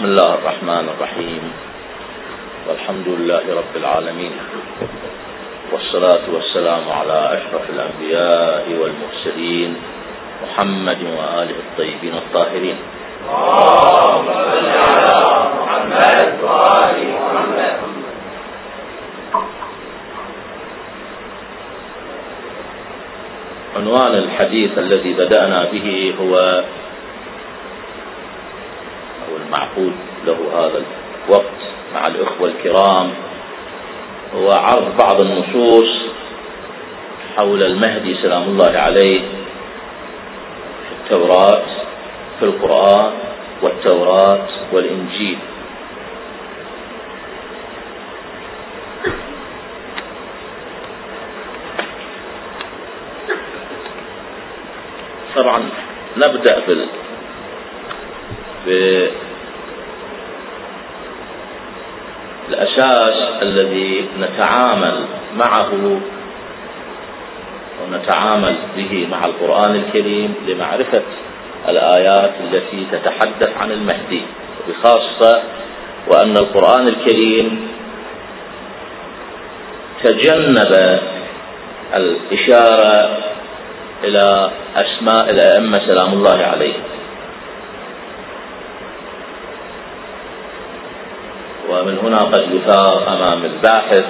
بسم الله الرحمن الرحيم. والحمد لله رب العالمين. والصلاة والسلام على أشرف الأنبياء والمرسلين محمد وآله الطيبين الطاهرين. اللهم صل على محمد وآل محمد عنوان الحديث الذي بدأنا به هو المعقود له هذا الوقت مع الإخوة الكرام. هو عرض بعض النصوص حول المهدي سلام الله عليه في التوراة في القرآن والتوراة والإنجيل. طبعا نبدأ بال بالأساس الذي نتعامل معه ونتعامل به مع القرآن الكريم لمعرفة الآيات التي تتحدث عن المهدي وبخاصة وأن القرآن الكريم تجنب الإشارة إلى أسماء الأئمة سلام الله عليهم. ومن هنا قد يثار أمام الباحث.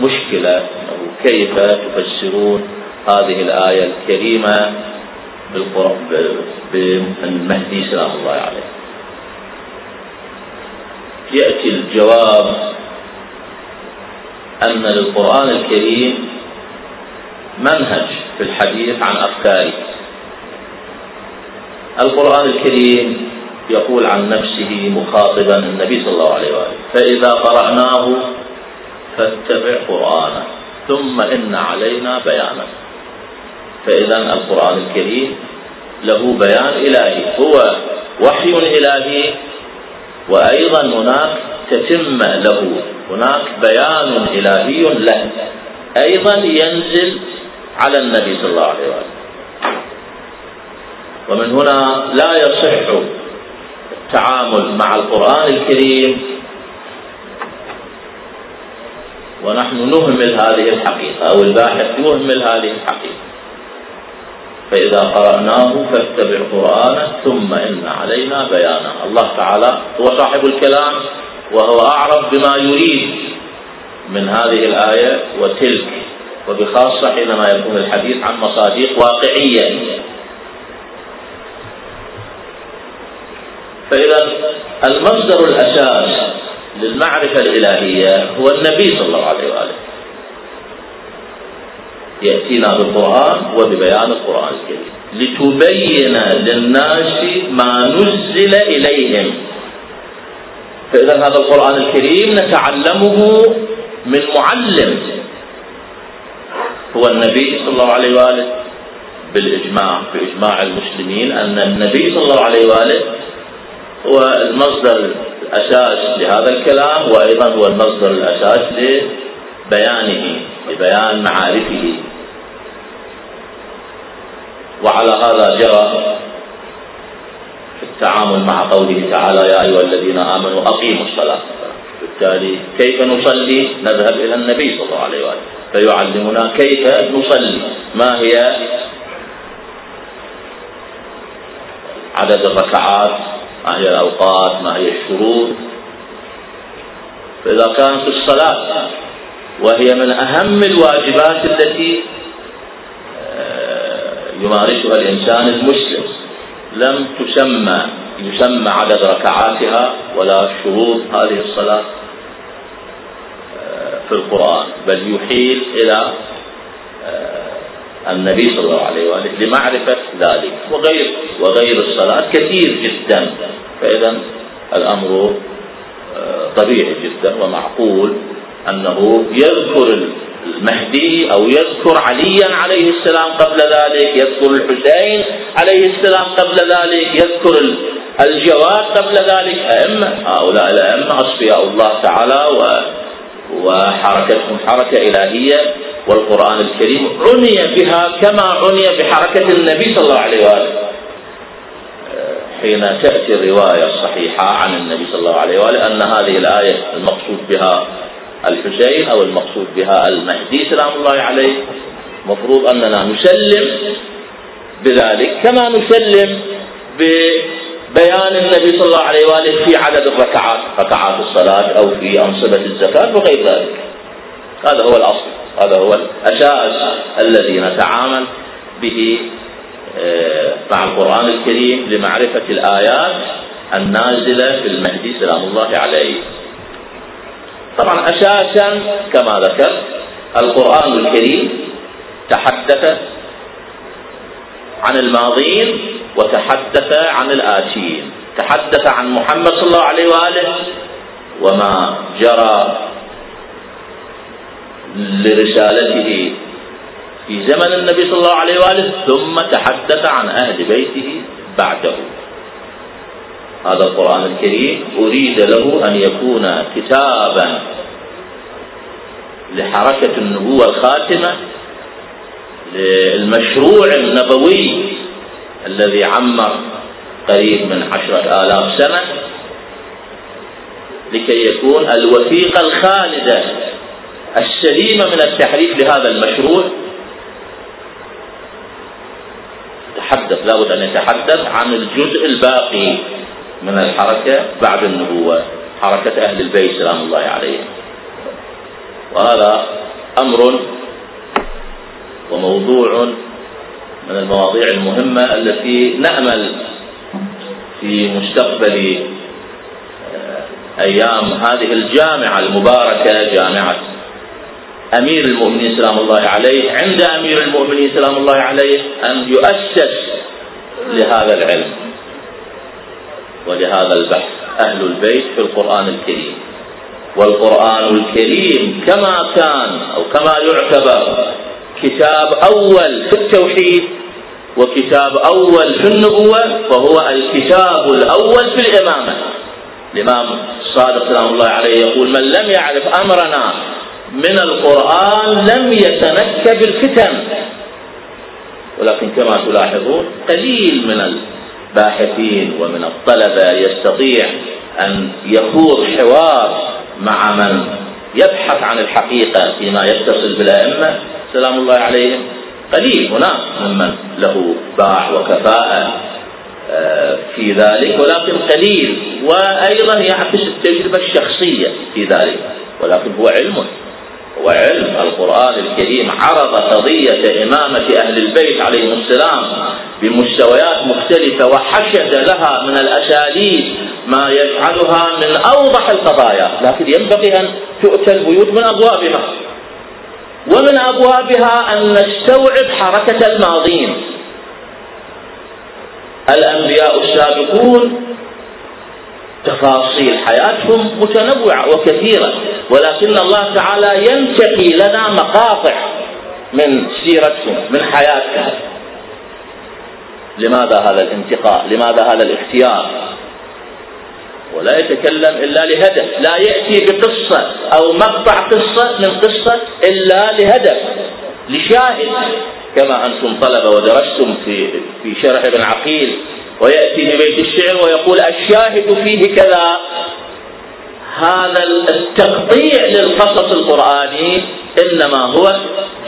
مشكلة أنه كيف تفسرون هذه الآية الكريمة بالمهدي سلام الله عليه. يأتي الجواب أن للقرآن الكريم منهج في الحديث عن أفكاره. القرآن الكريم يقول عن نفسه مخاطبا النبي صلى الله عليه وآله فإذا قرأناه فاتبع قرآنه ثم إن علينا بيانه. فإذا القرآن الكريم له بيان إلهي هو وحي إلهي وأيضا هناك تتمة له هناك بيان إلهي له أيضا ينزل على النبي صلى الله عليه وآله. ومن هنا لا يصح التعامل مع القرآن الكريم. ونحن نهمل هذه الحقيقة أو الباحث يهمل هذه الحقيقة. فإذا قرأناه فاتبع قرآنه ثم إن علينا بيانه. الله تعالى هو صاحب الكلام وهو أعرف بما يريد من هذه الآية وتلك. وبخاصة حينما يكون الحديث عن مصادق واقعية. فإذا المصدر الأساس للمعرفة الإلهية هو النبي صلى الله عليه وآله. يأتينا بالقرآن وببيان القرآن الكريم. لتبين للناس ما نزل إليهم. فإذا هذا القرآن الكريم نتعلمه من معلم. هو النبي صلى الله عليه وآله. بالإجماع بإجماع المسلمين أن النبي صلى الله عليه وآله هو المصدر الأساس لهذا الكلام وأيضا هو المصدر الأساس لبيانه لبيان معارفه. وعلى هذا جرى في التعامل مع قوله تعالى يا أيها الذين آمنوا أقيموا الصلاة. بالتالي كيف نصلي؟ نذهب إلى النبي صلى الله عليه وآله. فيعلمنا كيف نصلي. ما هي عدد الركعات؟ ما هي الأوقات ما هي الشروط. فإذا كانت الصلاة وهي من أهم الواجبات التي آه، يمارسها الإنسان المسلم لم تسمى يسمى عدد ركعاتها ولا شروط هذه الصلاة آه، في القرآن بل يحيل إلى آه، النبي صلى الله عليه وآله لمعرفة ذلك وغير وغير الصلاة. كثير جدا. فإذا الأمر آه، طبيعي جدا ومعقول أنه يذكر المهدي أو يذكر عليا عليه السلام قبل ذلك يذكر الحسين عليه السلام قبل ذلك يذكر الجواد قبل ذلك أئمة هؤلاء الأئمة أصفياء الله تعالى وحركتهم حركة إلهية والقرآن الكريم عني بها كما عني بحركة النبي صلى الله عليه وآله. حين تأتي الرواية الصحيحة صحيحة عن النبي صلى الله عليه وآله أن هذه الآية المقصود بها الحسين أو المقصود بها المهدي سلام الله عليه. مفروض أننا نسلم بذلك كما نسلم ببيان النبي صلى الله عليه وآله في عدد الركعات ركعات الصلاة أو في أنصبة الزكاة وغير ذلك. هذا هو الأصل هذا هو الأساس الذي نتعامل به مع القرآن الكريم لمعرفة الآيات النازلة في المهدي سلام الله عليه. طبعا أساسا كما ذكر القرآن الكريم تحدث عن الماضين وتحدث عن الآتين. تحدث عن محمد صلى الله عليه وآله وما جرى لرسالته في زمن النبي صلى الله عليه وآله ثم تحدث عن أهل بيته بعده. هذا القرآن الكريم أريد له أن يكون كتابا لحركة النبوة الخاتمة للمشروع النبوي الذي عمر قريب من عشرة آلاف سنة لكي يكون الوثيقة الخالدة السليمة من التحريف لهذا المشروع. تحدث لابد أن يتحدث عن الجزء الباقي من الحركة بعد النبوة حركة أهل البيت سلام الله عليهم. وهذا أمر وموضوع من المواضيع المهمة التي نأمل في مستقبل آه، أيام هذه الجامعة المباركة جامعة أمير المؤمنين سلام الله عليه عند أمير المؤمنين سلام الله عليه أن يؤسس لهذا العلم ولهذا البحث. أهل البيت في القرآن الكريم. والقرآن الكريم كما كان أو كما يعتبر كتاب أول في التوحيد وكتاب أول في النبوة فهو الكتاب الأول في الإمامة. الإمام الصادق سلام الله عليه يقول من لم يعرف أمرنا من القرآن لم يتنكب الفتن. ولكن كما تلاحظون قليل من الباحثين ومن الطلبة يستطيع أن يخوض حوار مع من يبحث عن الحقيقة فيما يتصل بالأئمة. سلام الله عليهم. قليل هناك ممن له باع وكفاءة آه، في ذلك ولكن قليل. وأيضا يعكس التجربة الشخصية في ذلك ولكن هو علم. وعلم القرآن الكريم عرض قضية إمامة أهل البيت عليهم السلام بمستويات مختلفة وحشد لها من الأساليب ما يجعلها من أوضح القضايا. لكن ينبغي أن تؤتى البيوت من أبوابها. ومن أبوابها أن نستوعب حركة الماضين. الأنبياء السابقون تفاصيل حياتهم متنوعة وكثيرة ولكن الله تعالى ينتقي لنا مقاطع من سيرتهم من حياتهم لماذا هذا الانتقاء؟ لماذا هذا الاختيار؟ ولا يتكلم إلا لهدف. لا يأتي بقصة أو مقطع قصة من قصة إلا لهدف لشاهد. كما أنتم طلبة ودرستم في في شرح ابن عقيل ويأتي ببيت الشعر ويقول الشاهد فيه كذا. هذا التقطيع للقصص القرآني إنما هو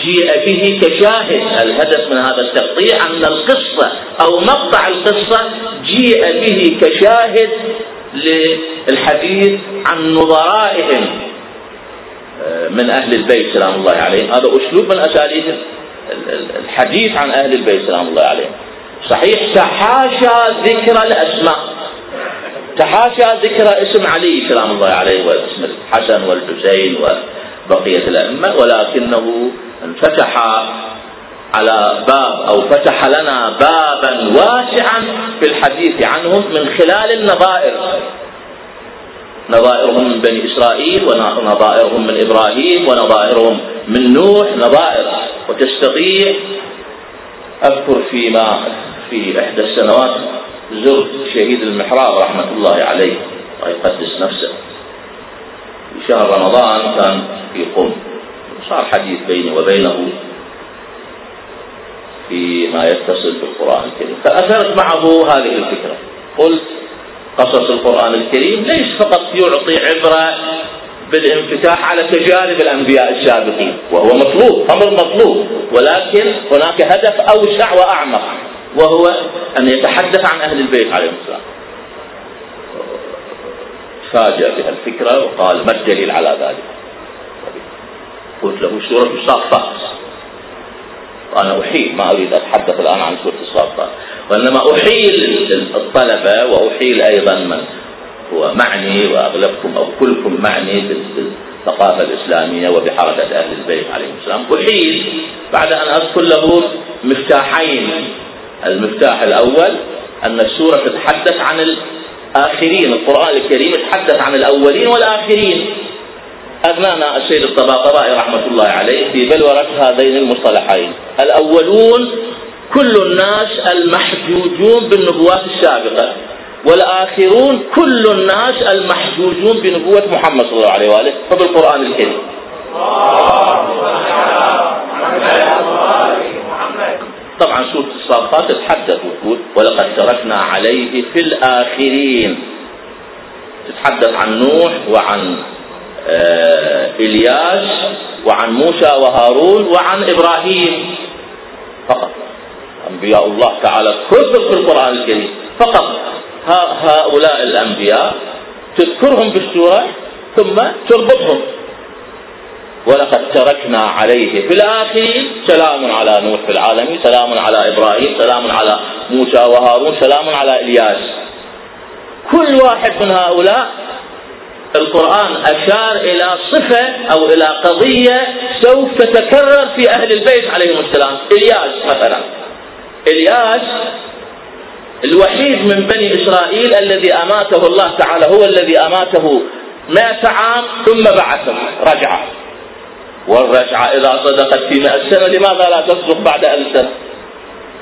جيء به كشاهد. الهدف من هذا التقطيع أن القصة أو مقطع القصة جيء به كشاهد للحديث عن نظرائهم. من أهل البيت سلام الله عليهم. هذا أسلوب من أساليب الحديث عن أهل البيت سلام الله عليهم. صحيح. تحاشى ذكر الأسماء. تحاشى ذكر اسم علي سلام الله عليه واسم الحسن والحسين وبقية الأئمة ولكنه انفتح على باب أو فتح لنا بابا واسعا في الحديث عنهم من خلال النظائر. نظائرهم من بني إسرائيل ونظائرهم من إبراهيم ونظائرهم من نوح نظائر وتستطيع أذكر فيما في إحدى السنوات زرت شهيد المحراب رحمة الله عليه ويقدس نفسه. في شهر رمضان كان في قم صار حديث بيني وبينه فيما يتصل بالقرآن الكريم. فأثرت معه هذه الفكرة. قلت قصص القرآن الكريم ليس فقط يعطي عبرة بالانفتاح على تجارب الأنبياء السابقين وهو مطلوب أمر مطلوب ولكن هناك هدف أوسع وأعمق وهو أن يتحدث عن أهل البيت عليهم السلام. فاجأ بهالفكرة وقال ما الدليل على ذلك؟ قلت له سورة الصافات وأنا أحيل ما أريد أتحدث الآن عن سورة الصافات وإنما أحيل الطلبة وأحيل أيضا من هو معني وأغلبكم أو كلكم معني بالثقافة الإسلامية وبحركة أهل البيت عليهم السلام. أحيل بعد أن أذكر له مفتاحين. المفتاح الأول أن السورة تتحدث عن الآخرين القرآن الكريم يتحدث عن الأولين والآخرين. أبنانا السيد الطباطبائي رحمة الله عليه في بلورة هذين المصطلحين. الأولون كل الناس المحجوجون بالنبوات السابقة. والآخرون كل الناس المحجوجون بنبوة محمد صلى الله عليه وآله. وبالقرآن الكريم. طبعا سورة الصافات تتحدث وتقول ولقد تركنا عليه في الآخرين. تتحدث عن نوح وعن آه إلياس وعن موسى وهارون وعن إبراهيم. فقط. أنبياء الله تعالى كثر في القرآن الكريم. فقط. هؤلاء الأنبياء تذكرهم بالسورة ثم تربطهم. ولقد تركنا عليه في الآخرين سلام على نوح في العالمين سلام على إبراهيم سلام على موسى وهارون سلام على إلياس. كل واحد من هؤلاء القرآن أشار إلى صفة أو إلى قضية سوف تتكرر في أهل البيت عليهم السلام. إلياس مثلا. إلياس الوحيد من بني إسرائيل الذي أماته الله تعالى هو الذي أماته مائة عام ثم بعثه رجعه والرجعة إذا صدقت في مئة سنة لماذا لا تصدق بعد ألف سنة؟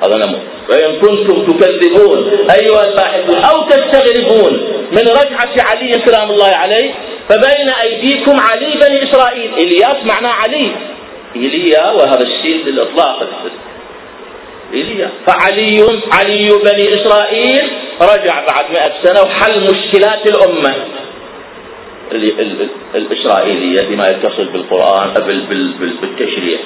هذا نموذج وإن كنتم تكذبون أيها الباحثون أو تستغربون من رجعة علي سلام الله عليه فبين أيديكم علي بني إسرائيل. إلياس معناه علي. إيليا وهذا الشيء بالإطلاق إيليا فعلي علي بني إسرائيل رجع بعد مئة سنة وحل مشكلات الأمة. الإسرائيلية فيما يتصل بالقرآن بالتشريع.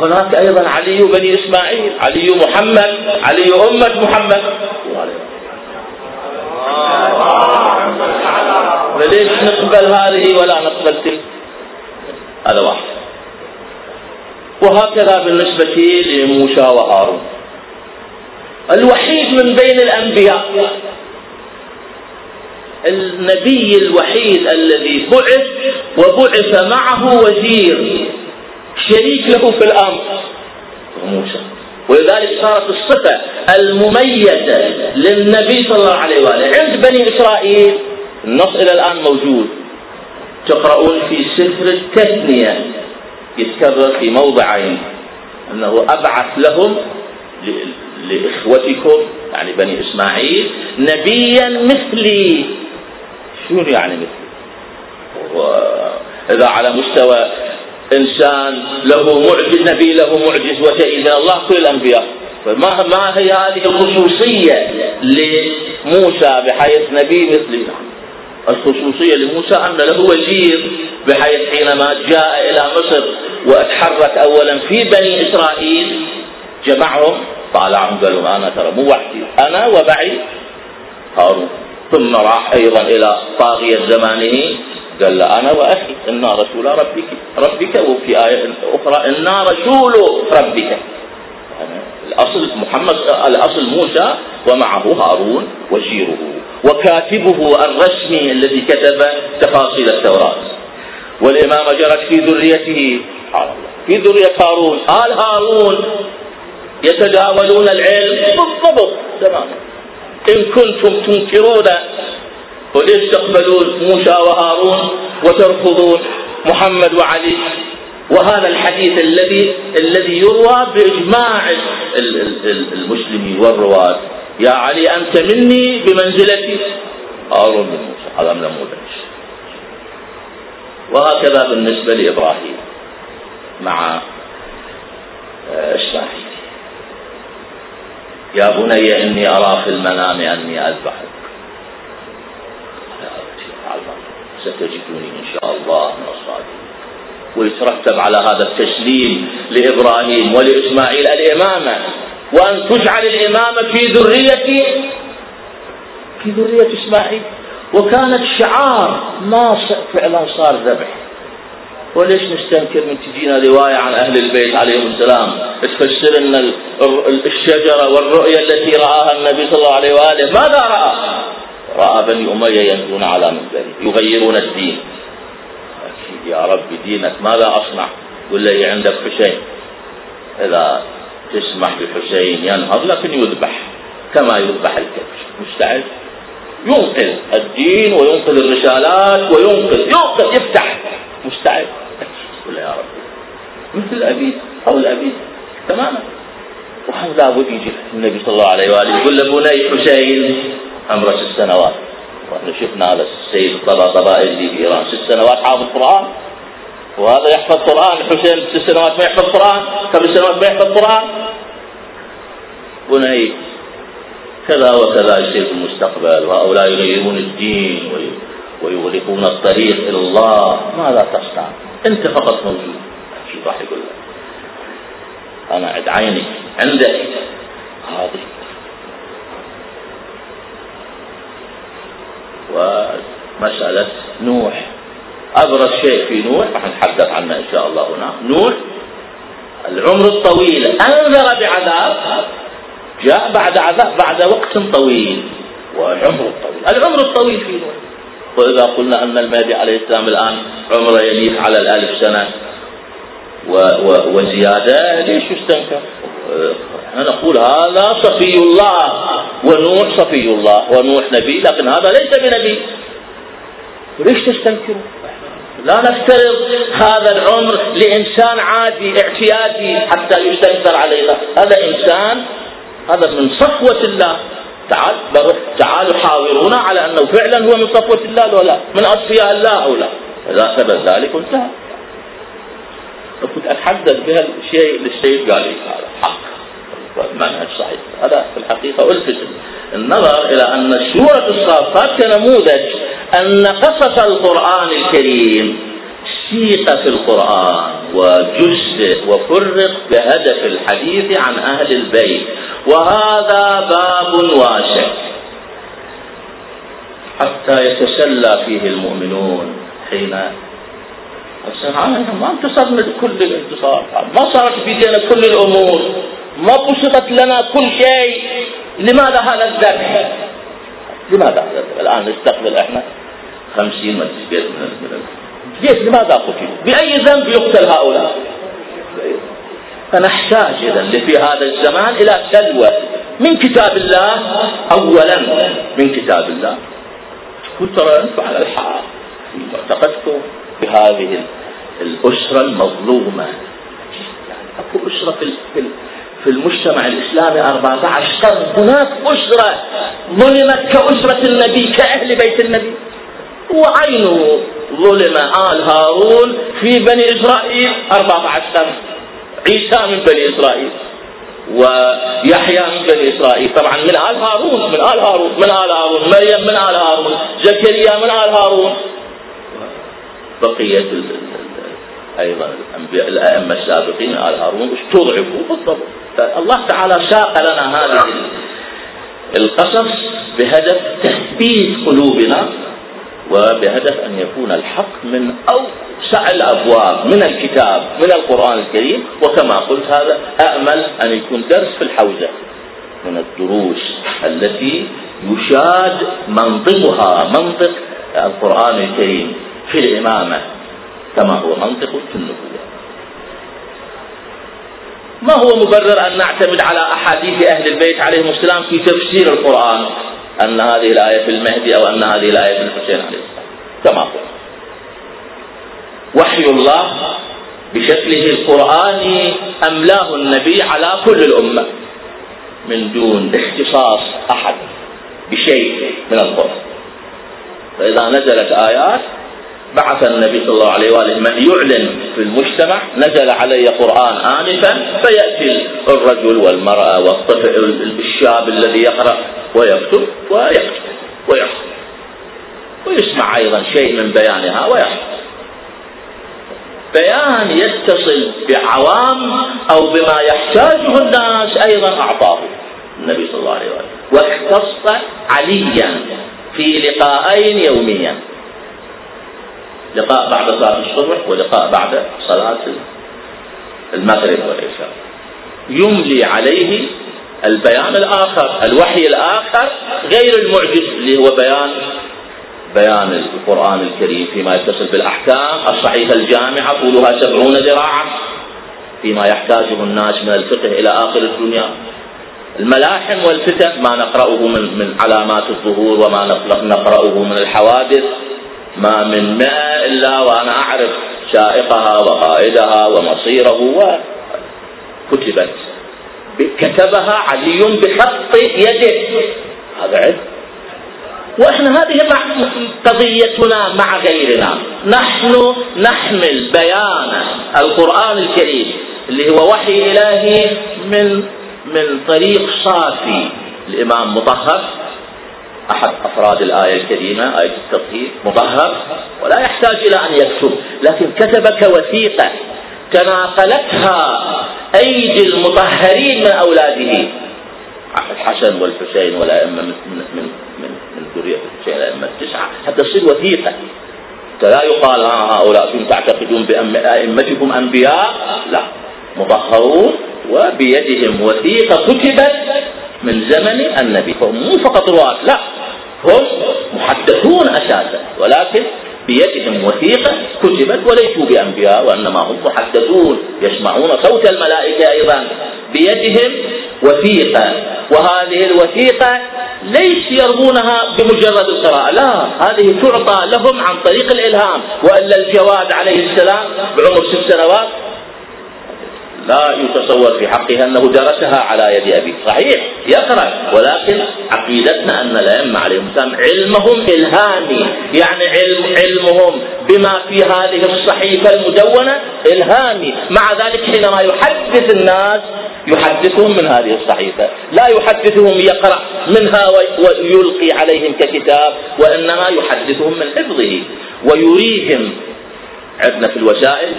هناك أيضا علي بني إسماعيل علي محمد علي أمة محمد. فليش نقبل هذه ولا نقبل تلك؟ هذا واحد. وهكذا بالنسبة لموسى وهارون. الوحيد من بين الأنبياء. النبي الوحيد الذي بعث وبعث معه وزير. شريك له في الأمر. موسى. ولذلك صارت الصفة المميزة للنبي صلى الله عليه وآله. عند بني إسرائيل النص إلى الآن موجود. تقرؤون في سفر التثنية. يتكرر في موضعين. أنه أبعث لهم لإخوتكم يعني بني إسماعيل نبيا مثلي. شنو يعني مثلي؟ وإذا على مستوى إنسان له معجز نبي له معجز إذا الله كل الأنبياء. فما ما هي هذه الخصوصية لموسى بحيث نبي مثلي؟ الخصوصية لموسى أن له وزير بحيث حينما جاء إلى مصر واتحرك أولا في بني إسرائيل جمعهم طالعهم قالوا أنا ترى مو وحدي أنا وبعي هارون. ثم راح أيضا إلى طاغية زمانه قال له أنا وأخي إنا رسول ربك ربك وفي آية أخرى إنا رسول ربك. الأصل محمد الأصل موسى ومعه هارون وزيره وكاتبه الرسمي الذي كتب تفاصيل التوراة. والإمامة جرت في ذريته في ذرية هارون آل هارون يتداولون العلم بالضبط. تماما إن كنتم تنكرون وليش تقبلون موسى وهارون وترفضون محمد وعلي. وهذا الحديث الذي الذي يروى بإجماع المسلمين والرواة. يا علي أنت مني بمنزلتي. هارون بن موسى هذا نموذج وهكذا بالنسبة لإبراهيم مع آه، إسماعيل. يا بني إني أرى في المنام أني أذبحك. ستجدني إن شاء الله من الصادقين. ويترتب على هذا التسليم لإبراهيم ولإسماعيل الإمامة وأن تجعل الإمامة في ذرية في ذرية إسماعيل. وكانت شعار ما فعلا صار ذبح. وليش نستنكر من تجينا رواية عن أهل البيت عليهم السلام؟ تفسر أن الشجرة والرؤية التي رآها النبي صلى الله عليه وآله. ماذا رأى؟ رأى بني أمية ينزلون على منبره يغيرون الدين. يا رب دينك ماذا أصنع؟ قل لي عندك حسين. إذا تسمح بحسين ينهض لكن يذبح كما يذبح الكبش. مستعد؟ ينقذ الدين وينقذ الرسالات وينقذ ينقذ يفتح. مستعد؟ قل يا رب مثل الأبي أو الأبي. تماما وهذا لابد يجي النبي صلى الله عليه وآله يقول لبني حسين عمرة ست سنوات وإحنا شفنا هذا السيد اللي في ايران ست سنوات حافظ قرآن. وهذا يحفظ قرآن. حسين ست سنوات ما يحفظ قرآن. قبل سنوات ما يحفظ قرآن؟ بني كذا وكذا يصير في المستقبل. وهؤلاء يغيرون الدين ويغلقون الطريق إلى الله. ماذا تصنع؟ أنت فقط موجود. شو راح يقول لك؟ أنا عند عيني عندك هذه ومسألة نوح. أبرز شيء في نوح راح نتحدث عنه إن شاء الله هنا. نوح العمر الطويل. أنذر بعذاب جاء بعد عذاب بعد وقت طويل. والعمر الطويل. العمر الطويل في نوح. وإذا قلنا أن المهدي عليه السلام الآن عمره يليق على الألف سنة و و وزيادة ليش يستنكر؟ نقول هذا صفي الله ونوح صفي الله ونوح نبي لكن هذا ليس بنبي. وليش تستنكروا لا نفترض هذا العمر لإنسان عادي اعتيادي حتى يستنكر علينا هذا إنسان هذا من صفوة الله. تعال تعالوا حاورونا على أنه فعلا هو من صفوة الله لو لا من أصفياء الله أو لا. إذا ثبت ذلك انتهى. أتحدث بها الشيء للسيد قال لي هذا حق. منهج صحيح. هذا في الحقيقة ألفت النظر إلى أن سورة الصافات كنموذج أن قصص القرآن الكريم سيق في القرآن وجزء وفرق بهدف الحديث عن أهل البيت. وهذا باب واسع. حتى يتسلى فيه المؤمنون حين ما انتصرنا بكل الانتصار. ما صارت بيدينا كل الأمور. ما بسطت لنا كل شيء. لماذا هذا الذبح لماذا؟ الآن نستقبل إحنا خمسين مسجد من ليش لماذا قتلوا بأي ذنب يقتل هؤلاء؟ فنحتاج إذا في هذا الزمان إلى سلوى. من كتاب الله؟ أولا من كتاب الله. قلت ترى أنتم على الحق في معتقدكم بهذه الأسرة المظلومة. يعني أكو أسرة في في المجتمع الإسلامي 14 قرن هناك أسرة ظلمت كأسرة النبي كأهل بيت النبي. وعينه ظلم آل هارون في بني إسرائيل 14 قرن عيسى من بني إسرائيل ويحيى من بني إسرائيل. طبعا من آل هارون من آل هارون من آل هارون مريم من آل هارون زكريا من آل هارون. بقية أيضا الأنبياء الأئمة السابقين آل هارون استضعفوا بالضبط. فالله تعالى ساق لنا هذه القصص بهدف تثبيت قلوبنا وبهدف أن يكون الحق من أوسع الأبواب من الكتاب من القرآن الكريم. وكما قلت هذا أأمل أن يكون درس في الحوزة من الدروس التي يشاد منطقها منطق القرآن الكريم. في الإمامة كما هو منطق في النبوة. ما هو مبرر أن نعتمد على أحاديث أهل البيت عليهم السلام في تفسير القرآن؟ أن هذه الآية في المهدي أو أن هذه الآية في الحسين عليه السلام. كما هو وحي الله بشكله القرآني أملاه النبي على كل الأمة. من دون اختصاص أحد بشيء من القرآن. فإذا نزلت آيات بعث النبي صلى الله عليه وآله من يعلن في المجتمع نزل علي قرآن آنفا فيأتي الرجل والمرأة والطفل الشاب الذي يقرأ ويكتب ويكتب ويحفظ ويسمع يسمع أيضا شيء من بيانها ويحفظ بيان يتصل بعوام أو بما يحتاجه الناس أيضا أعطاه النبي صلى الله عليه وسلم واختص عليا في لقاءين يوميا. لقاء بعد صلاة الصبح ولقاء بعد صلاة المغرب والعشاء. يملي عليه البيان الآخر الوحي الآخر غير المعجز اللي هو بيان بيان القرآن الكريم فيما يتصل بالأحكام الصحيحة الجامعة طولها سبعون ذراعا فيما يحتاجه الناس من الفقه إلى آخر الدنيا. الملاحم والفتن ما نقرأه من, من علامات الظهور وما نقرأه من الحوادث. ما من ماء إلا وأنا أعرف شائقها وقائدها ومصيره وكتبت كتبها علي بخط يده. هذا علم وإحنا هذه قضيتنا مع غيرنا. نحن نحمل بيان القرآن الكريم اللي هو وحي إلهي من من طريق صافي. الإمام مطهر أحد أفراد الآية الكريمة آية التطهير مطهر ولا يحتاج إلى أن يكتب لكن كتب كوثيقة تناقلتها أيدي المطهرين من أولاده. الحسن والحسين والأئمة من من من من, ذرية الحسين الأئمة التسعة حتى تصير وثيقة. لا يقال ها هؤلاء كنتم تعتقدون بأئمتكم أنبياء. لا. مطهرون وبيدهم وثيقة كتبت من زمن النبي. فهم مو فقط رواة لا. هم محدثون أساسا ولكن بيدهم وثيقة كتبت وليسوا بأنبياء وإنما هم محدثون يسمعون صوت الملائكة أيضا. بيدهم وثيقة وهذه الوثيقة ليس يرضونها بمجرد القراءة لا هذه تعطى لهم عن طريق الإلهام وإلا الجواد عليه السلام بعمر ست سنوات لا يتصور في حقها أنه درسها على يد أبيه صحيح يقرأ. ولكن عقيدتنا أن الأئمة عليهم. السلام علمهم إلهامي. يعني علم علمهم بما في هذه الصحيفة المدونة إلهامي. مع ذلك حينما يحدث الناس يحدثهم من هذه الصحيفة. لا يحدثهم يقرأ منها ويلقي عليهم ككتاب وإنما يحدثهم من حفظه. ويريهم. عندنا في الوسائل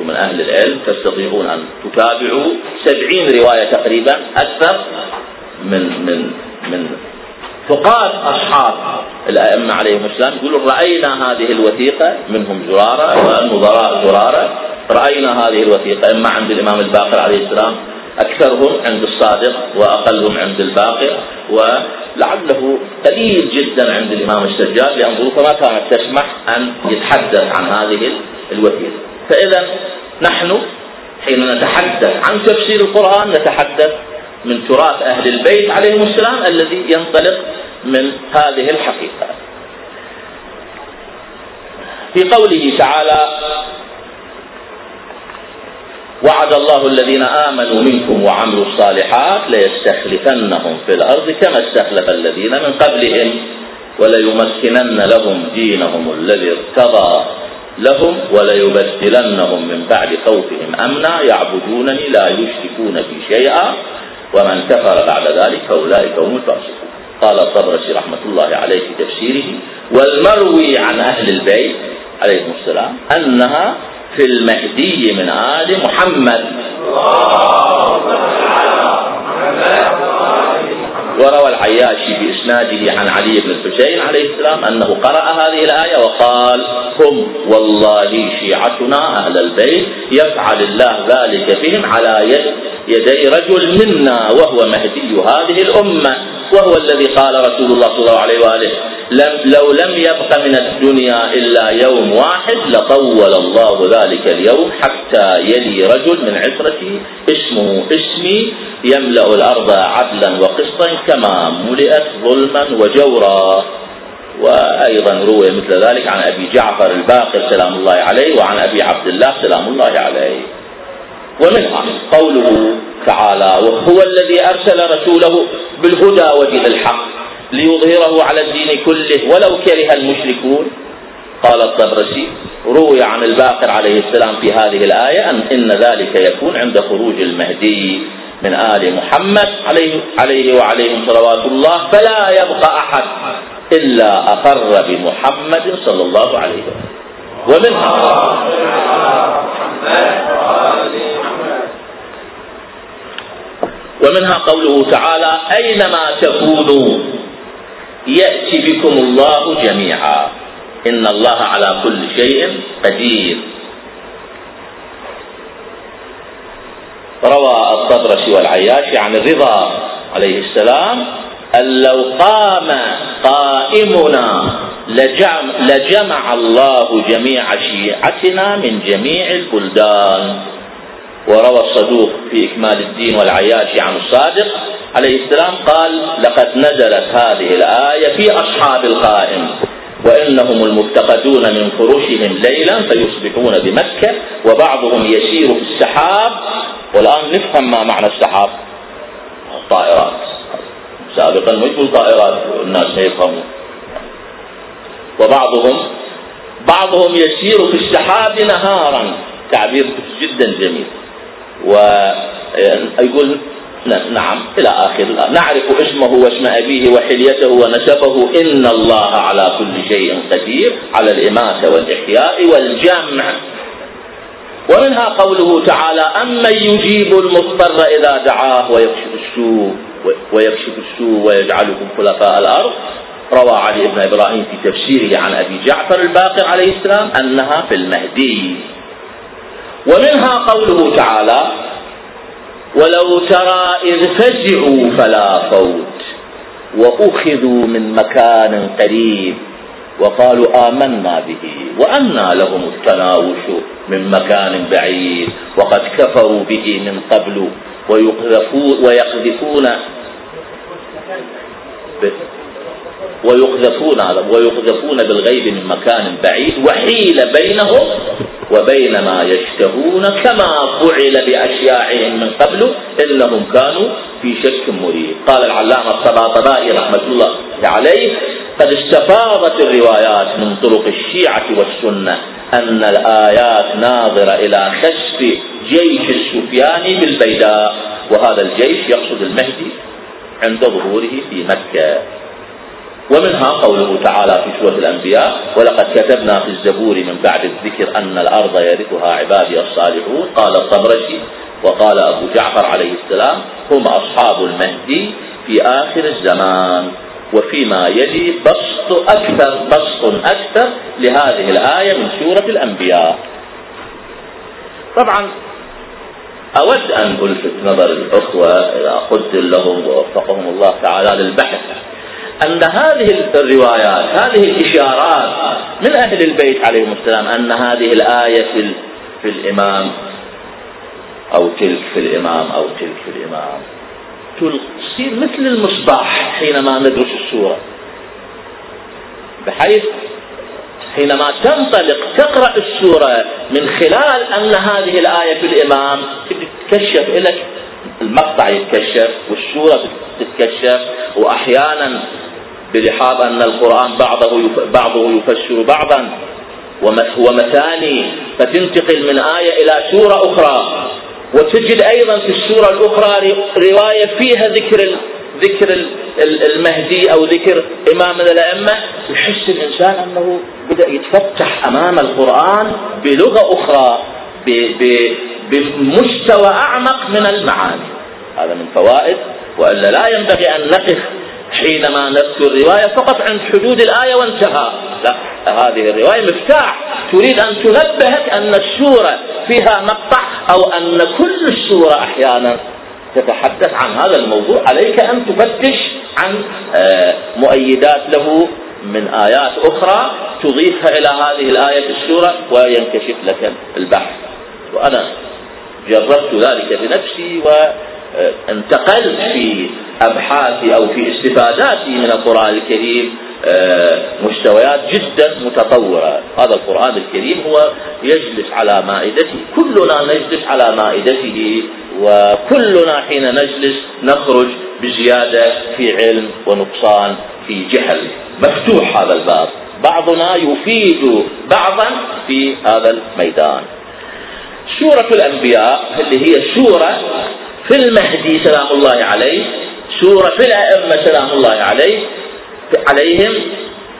من أهل العلم تستطيعون أن تتابعوا سبعين رواية تقريبا أكثر من من من فقاد أصحاب الأئمة عليهم السلام. يقولون رأينا هذه الوثيقة منهم زرارة ونظراء زرارة. رأينا هذه الوثيقة إما عند الإمام الباقر عليه السلام أكثرهم عند الصادق وأقلهم عند الباقر ولعله قليل جدا عند الإمام السجاد لأن ظروفه ما كانت تسمح أن يتحدث عن هذه الوثيقة. فإذا نحن حين نتحدث عن تفسير القرآن نتحدث من تراث أهل البيت عليهم السلام الذي ينطلق من هذه الحقيقة. في قوله تعالى وعد الله الذين آمنوا منكم وعملوا الصالحات ليستخلفنهم في الأرض كما استخلف الذين من قبلهم وليمكنن لهم دينهم الذي ارتضى لهم وليبدلنهم من بعد خوفهم أمنا. يعبدونني لا يشركون بي شيئا ومن كفر بعد ذلك فأولئك هم الفاسقون. قال الطبرسي رحمة الله عليه في تفسيره والمروي عن أهل البيت عليهم السلام أنها في المهدي من آل محمد. وروى العياشي بإسناده عن علي بن الحسين عليه السلام أنه قرأ هذه الآية وقال هم والله شيعتنا أهل البيت يفعل الله ذلك بهم على يد يدي رجل منا وهو مهدي هذه الأمة. وهو الذي قال رسول الله صلى الله عليه وآله لم لو لم يبق من الدنيا إلا يوم واحد لطول الله ذلك اليوم حتى يلي رجل من عترتي اسمه اسمي يملأ الأرض عدلا وقسطا كما ملئت ظلما وجورا. وأيضا روي مثل ذلك عن أبي جعفر الباقر سلام الله عليه وعن أبي عبد الله سلام الله عليه. ومنها قوله تعالى وهو الذي أرسل رسوله بالهدى ودين الحق ليظهره على الدين كله ولو كره المشركون قال الطبرسي روي عن الباقر عليه السلام في هذه الآية أن إن ذلك يكون عند خروج المهدي من آل محمد عليه, عليه وعليهم صلوات الله فلا يبقى أحد إلا أقر بمحمد صلى الله عليه وسلم ومنها ومنها قوله تعالى أينما تكونوا يأتي بكم الله جميعا. إن الله على كل شيء قدير. روى الطبرسي والعياشي عن الرضا عليه السلام أن لو قام قائمنا لجمع, لجمع الله جميع شيعتنا من جميع البلدان. وروى الصدوق في إكمال الدين والعياشي عن الصادق عليه السلام قال لقد نزلت هذه الآية في أصحاب القائم وإنهم المفتقدون من فرشهم ليلا فيصبحون بمكة وبعضهم يسير في السحاب. والآن نفهم ما معنى السحاب. الطائرات سابقا مش بالطائرات الناس ما يفهمون. وبعضهم بعضهم يسير في السحاب نهارا. تعبير جدا جميل. ويقول نعم إلى آخر نعرف اسمه واسم أبيه وحليته ونسبه. إن الله على كل شيء قدير على الإماتة والإحياء والجمع. ومنها قوله تعالى أمن يجيب المضطر إذا دعاه ويكشف السوء ويكشف السوء ويجعلكم خلفاء الأرض. روى علي بن إبراهيم في تفسيره عن أبي جعفر الباقر عليه السلام أنها في المهدي. ومنها قوله تعالى ولو ترى إذ فزعوا فلا فوت وأخذوا من مكان قريب وقالوا آمنا به وأنى لهم التناوش من مكان بعيد وقد كفروا به من قبل ويقذفون ويقذفون ويقذفون بالغيب من مكان بعيد وحيل بينهم وبين ما يشتهون كما فعل بأشياعهم من قبل إنهم كانوا في شك مريب. قال العلامة الطباطبائي رحمة الله عليه قد استفاضت الروايات من طرق الشيعة والسنة أن الآيات ناظرة إلى خسف جيش السفياني بالبيداء وهذا الجيش يقصد المهدي عند ظهوره في مكة. ومنها قوله تعالى في سورة الأنبياء ولقد كتبنا في الزبور من بعد الذكر أن الأرض يرثها عبادي الصالحون قال الطبرسي وقال أبو جعفر عليه السلام هم أصحاب المهدي في آخر الزمان وفيما يلي بسط أكثر بسط أكثر لهذه الآية من سورة الأنبياء. طبعا أود أن ألفت نظر الأخوة إذا قلت لهم ووفقهم الله تعالى للبحث. أن هذه الروايات هذه الإشارات من أهل البيت عليهم السلام أن هذه الآية في, الإمام أو تلك في الإمام أو تلك في الإمام. تصير مثل المصباح حينما ندرس السورة. بحيث حينما تنطلق تقرأ السورة من خلال أن هذه الآية في الإمام تتكشف لك المقطع يتكشف والسورة تتكشف وأحيانا بلحاظ أن القرآن بعضه بعضه يفسر بعضا. ومثاني فتنتقل من آية إلى سورة أخرى. وتجد أيضا في السورة الأخرى رواية فيها ذكر ذكر المهدي أو ذكر إمام الأئمة. يحس الإنسان أنه بدأ يتفتح أمام القرآن بلغة أخرى بمستوى أعمق من المعاني. هذا من فوائد وإلا لا ينبغي أن نقف حينما نذكر رواية فقط عند حدود الآية وانتهى. لا هذه الرواية مفتاح. تريد أن تنبهك أن السورة فيها مقطع أو أن كل السورة أحيانا تتحدث عن هذا الموضوع. عليك أن تفتش عن آه، مؤيدات له من آيات أخرى تضيفها إلى هذه الآية السورة وينكشف لك البحث. وأنا جربت ذلك بنفسي وانتقلت في أبحاثي أو في استفاداتي من القرآن الكريم آه، مستويات جدا متطورة. هذا القرآن الكريم هو يجلس على مائدته كلنا نجلس على مائدته وكلنا حين نجلس نخرج بزيادة في علم ونقصان في جهل. مفتوح هذا الباب. بعضنا يفيد بعضا في هذا الميدان. سورة الأنبياء اللي هي سورة في المهدي سلام الله عليه سورة في الأئمة سلام الله عليه عليهم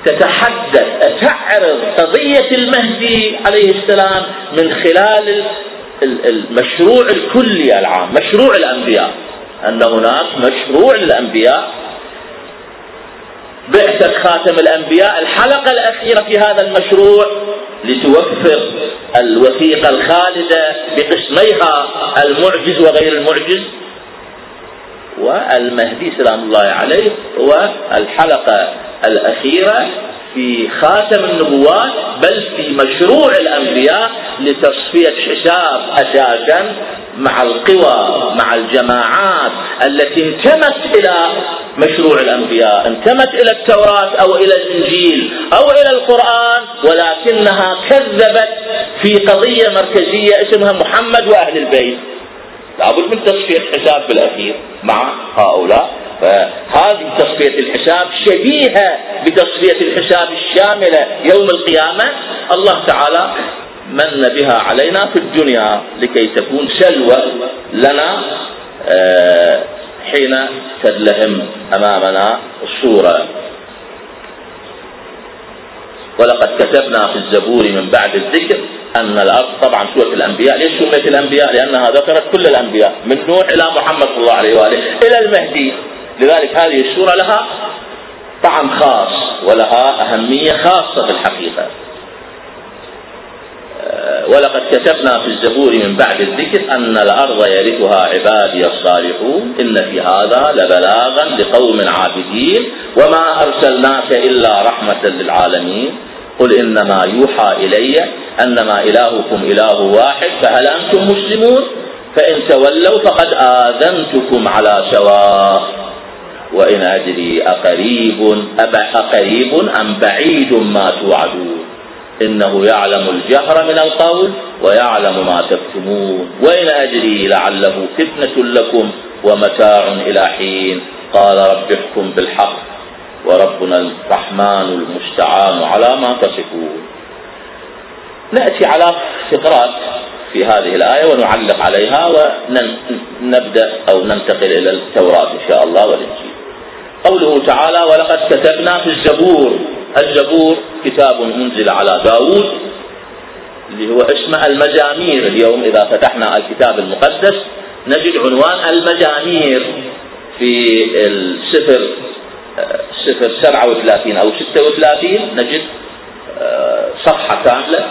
تتحدث تعرض قضية المهدي عليه السلام من خلال المشروع الكلي العام مشروع الأنبياء. أن هناك مشروع للأنبياء. بعثة خاتم الأنبياء الحلقة الأخيرة في هذا المشروع. لتوفر الوثيقة الخالدة بقسميها المعجز وغير المعجز. والمهدي سلام الله عليه هو الحلقة الأخيرة في خاتم النبوات بل في مشروع الأنبياء لتصفية حساب أساسا مع القوى مع الجماعات التي انتمت إلى مشروع الأنبياء انتمت إلى التوراة أو إلى الإنجيل أو إلى القرآن ولكنها كذبت في قضية مركزية اسمها محمد وأهل البيت. لابد من تصفية حساب بالأخير مع هؤلاء. فهذه تصفية الحساب شبيهة بتصفية الحساب الشاملة يوم القيامة. الله تعالى من بها علينا في الدنيا لكي تكون سلوى لنا آه، حين تدلهم أمامنا الصورة. ولقد كتبنا في الزبور من بعد الذكر أن الأرض طبعا سورة الأنبياء ليش سميت الأنبياء؟ لأنها ذكرت كل الأنبياء من نوح إلى محمد صلى الله عليه وآله إلى المهدي. لذلك هذه السورة لها طعم خاص ولها أهمية خاصة في الحقيقة. ولقد كتبنا في الزبور من بعد الذكر أن الأرض يرثها عبادي الصالحون إن في هذا لبلاغا لقوم عابدين وما أرسلناك إلا رحمة للعالمين. قل إنما يوحى إلي أنما إلهكم إله واحد فهل أنتم مسلمون؟ فإن تولوا فقد آذنتكم على سواء وإن أدري أقريب أقريب أم بعيد ما توعدون. إنه يعلم الجهر من القول ويعلم ما تكتمون. وإن أدري لعله فتنة لكم ومتاع إلى حين؟ قال رب احكم بالحق وربنا الرحمن المستعان على ما تصفون. نأتي على فقرات في هذه الآية ونعلق عليها ونبدأ أو ننتقل إلى التوراة إن شاء الله والإنجيل. قوله تعالى ولقد كتبنا في الزبور. الزبور كتاب منزل على داود اللي هو اسمه المزامير اليوم إذا فتحنا الكتاب المقدس نجد عنوان المزامير في السفر سفر 37 أو 36 نجد آه، صفحة كاملة.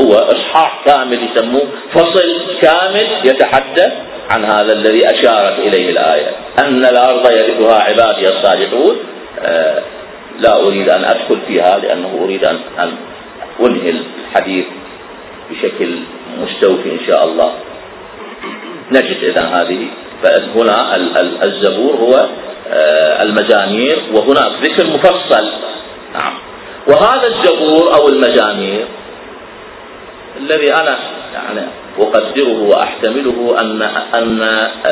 هو إصحاح كامل يسموه فصل كامل يتحدث عن هذا الذي أشارت إليه الآية. أن الأرض يرثها عبادي الصالحون. آه، لا أريد أن أدخل فيها لأنه أريد أن أن أنهي الحديث بشكل مستوفي إن شاء الله. نجد إذا هذه فهنا الزبور هو آه، المزامير وهناك ذكر مفصل. نعم. وهذا الزبور أو المزامير الذي أنا يعني أقدره وأحتمله أن أن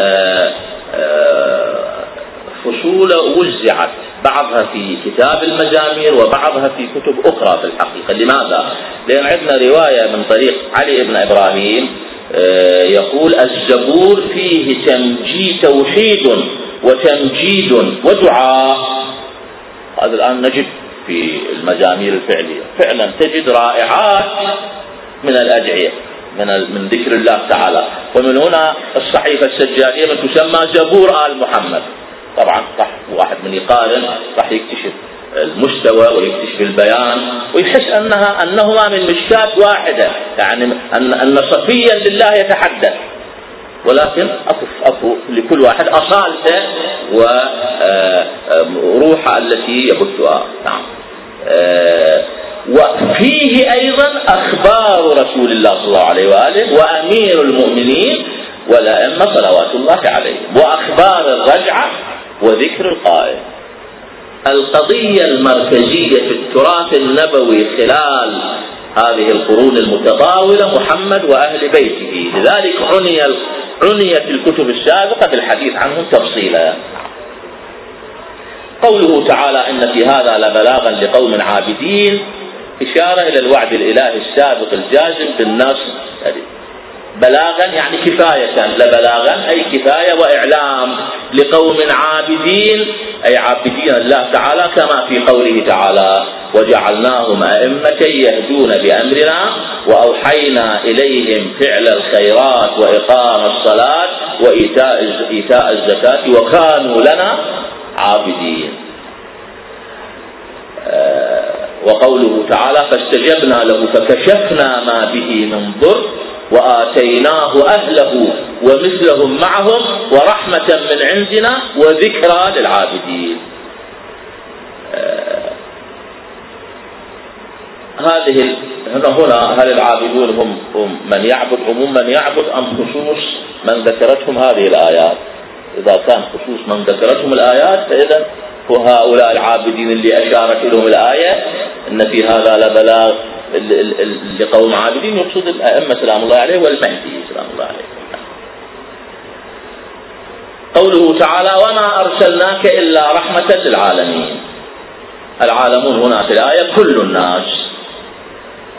آه، آه، فصول وزعت بعضها في كتاب المزامير وبعضها في كتب أخرى في الحقيقة. لماذا؟ لأن عندنا رواية من طريق علي بن إبراهيم آه، يقول الزبور فيه تمجيد توحيد وتمجيد ودعاء. هذا الآن نجد في المزامير الفعلية. فعلا تجد رائعات. من الأدعية من من ذكر الله تعالى. ومن هنا الصحيفة السجادية من تسمى زبور آل محمد. طبعا صح واحد من يقارن راح يكتشف المستوى ويكتشف البيان ويحس انها أنهما من مشكات واحدة. يعني ان أن صفيا لله يتحدث. ولكن اكو أكو لكل واحد أصالته وروحه التي يبثها نعم. آه، وفيه أيضا أخبار رسول الله صلى الله عليه وآله وأمير المؤمنين والأئمة صلوات الله عليهم وأخبار الرجعة وذكر القائم القضية المركزية في التراث النبوي خلال هذه القرون المتطاولة محمد وأهل بيته. لذلك عني عني في الكتب السابقة بالحديث عنهم تفصيلا. قوله تعالى إن في هذا لبلاغا لقوم عابدين. إشارة إلى الوعد الإلهي السابق الجازم بالنصر بلاغا يعني كفاية لبلاغا أي كفاية وإعلام لقوم عابدين. أي عابدين الله تعالى كما في قوله تعالى وجعلناهم أئمة يهدون بأمرنا وأوحينا إليهم فعل الخيرات وإقام الصلاة وإيتاء إيتاء الزكاة وكانوا لنا عابدين. آه، وقوله تعالى فاستجبنا له فكشفنا ما به من ضر وآتيناه أهله ومثلهم معهم ورحمة من عندنا وذكرى للعابدين. آه هذه هنا هل العابدون هم, هم من يعبد عموم من يعبد أم خصوص من ذكرتهم هذه الآيات؟ إذا كان خصوص من ذكرتهم الآيات فإذا وهؤلاء العابدين اللي أشارت لهم الآية أن في هذا لبلاغ لقوم عابدين يقصد الأئمة سلام الله عليه والمهدي سلام الله عليه قوله تعالى وما أرسلناك إلا رحمة للعالمين. العالمون هنا في الآية كل الناس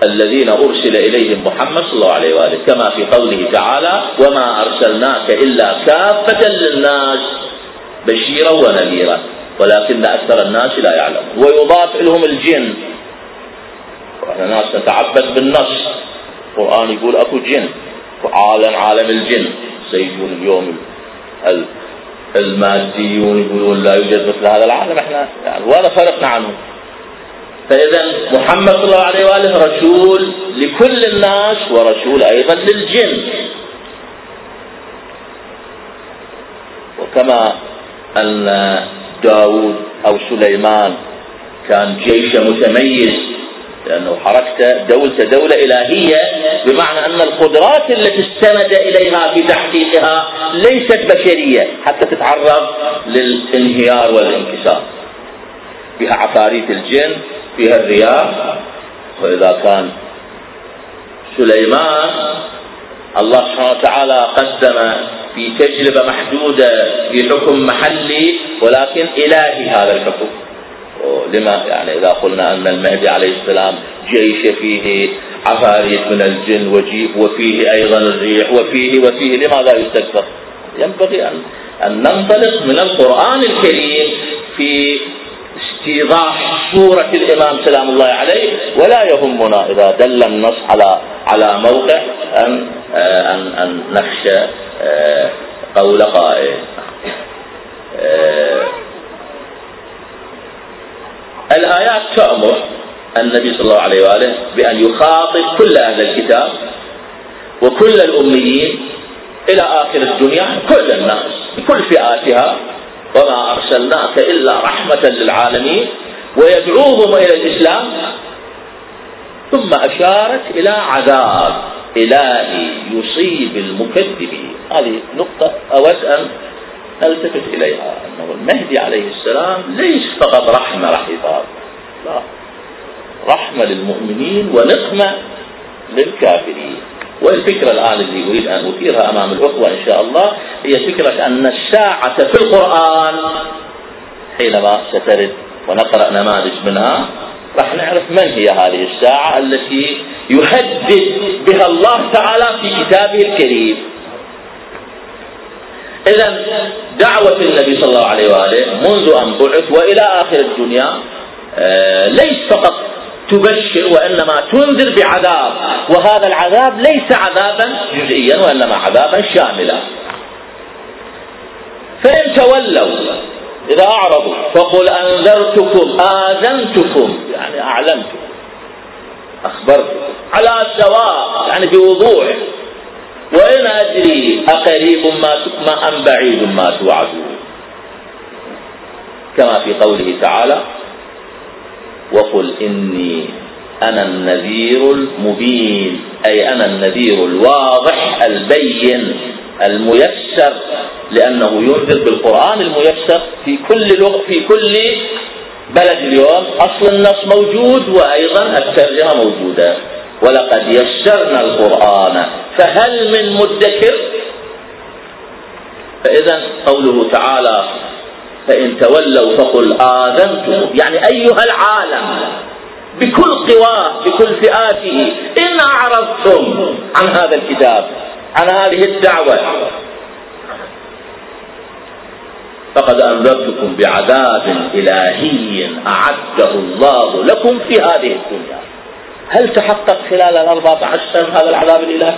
الذين أرسل إليهم محمد صلى الله عليه وآله كما في قوله تعالى وما أرسلناك إلا كافة للناس بشيرا ونذيرا. ولكن أكثر الناس لا يعلمون. ويضاف لهم الجن. وإحنا ناس نتعبد بالنص. القرآن يقول أكو جن. عالم عالم الجن. سيجون اليوم الماديون يقولون لا يوجد مثل هذا العالم. إحنا يعني ولا فرقنا عنهم فإذا محمد صلى الله عليه وآله رسول لكل الناس ورسول أيضا للجن. وكما أن داود أو سليمان. كان جيش متميز لأنه حركته دولته دولة إلهية بمعنى أن القدرات التي استند إليها في تحقيقها ليست بشرية حتى تتعرض للانهيار والانكسار. فيها عفاريت الجن فيها الرياح. وإذا كان سليمان الله سبحانه وتعالى قدم في تجربة محدودة في حكم محلي ولكن إلهي هذا الحكم. لما يعني إذا قلنا أن المهدي عليه السلام جيش فيه عفاريت من الجن وفيه أيضا الريح وفيه وفيه لماذا يستكثر ينبغي أن, أن ننطلق من القرآن الكريم في استيضاح صورة الإمام سلام الله عليه ولا يهمنا إذا دل النص على على موقع أن أن أن نخشى آه، قول قائل. آه، الآيات تأمر النبي صلى الله عليه وآله بأن يخاطب كل أهل الكتاب وكل الأميين إلى آخر الدنيا كل الناس بكل فئاتها. وما أرسلناك إلا رحمة للعالمين ويدعوهم إلى الإسلام. ثم أشارت إلى عذاب إلهي يصيب المكذبين. هذه نقطة أود أن ألتفت إليها. أنه المهدي عليه السلام ليس فقط رحمة راح لا. رحمة للمؤمنين ونقمة للكافرين. والفكرة الآن اللي أريد أن أثيرها أمام الأخوة إن شاء الله هي فكرة أن الساعة في القرآن حينما سترد ونقرأ نماذج منها راح نعرف من هي هذه الساعة التي يهدد بها الله تعالى في كتابه الكريم. إذا دعوة النبي صلى الله عليه وآله منذ أن بعث وإلى آخر الدنيا آه، ليس فقط تبشر وإنما تنذر بعذاب. وهذا العذاب ليس عذابا جزئيا وإنما عذابا شاملا. فإن تولوا إذا أعرضوا فقل أنذرتكم آذنتكم يعني أعلمتكم أخبرتكم على سواء يعني في وضوح. وإن أدري أقريب ما أم بعيد ما توعدون. كما في قوله تعالى وقل إني أنا النذير المبين أي أنا النذير الواضح البين الميسر لأنه ينذر بالقرآن الميسر في كل لغة في كل بلد اليوم. أصل النص موجود وأيضا الترجمة موجودة. ولقد يسرنا القرآن فهل من مدكر؟ فإذا قوله تعالى فإن تولوا فقل آذنتم. يعني أيها العالم بكل قواه بكل فئاته إن أعرضتم عن هذا الكتاب عن هذه الدعوة. فقد أنذرتكم بعذاب إلهي أعده الله لكم في هذه الدنيا. هل تحقق خلال الأربعة عشر سنة هذا العذاب الإلهي؟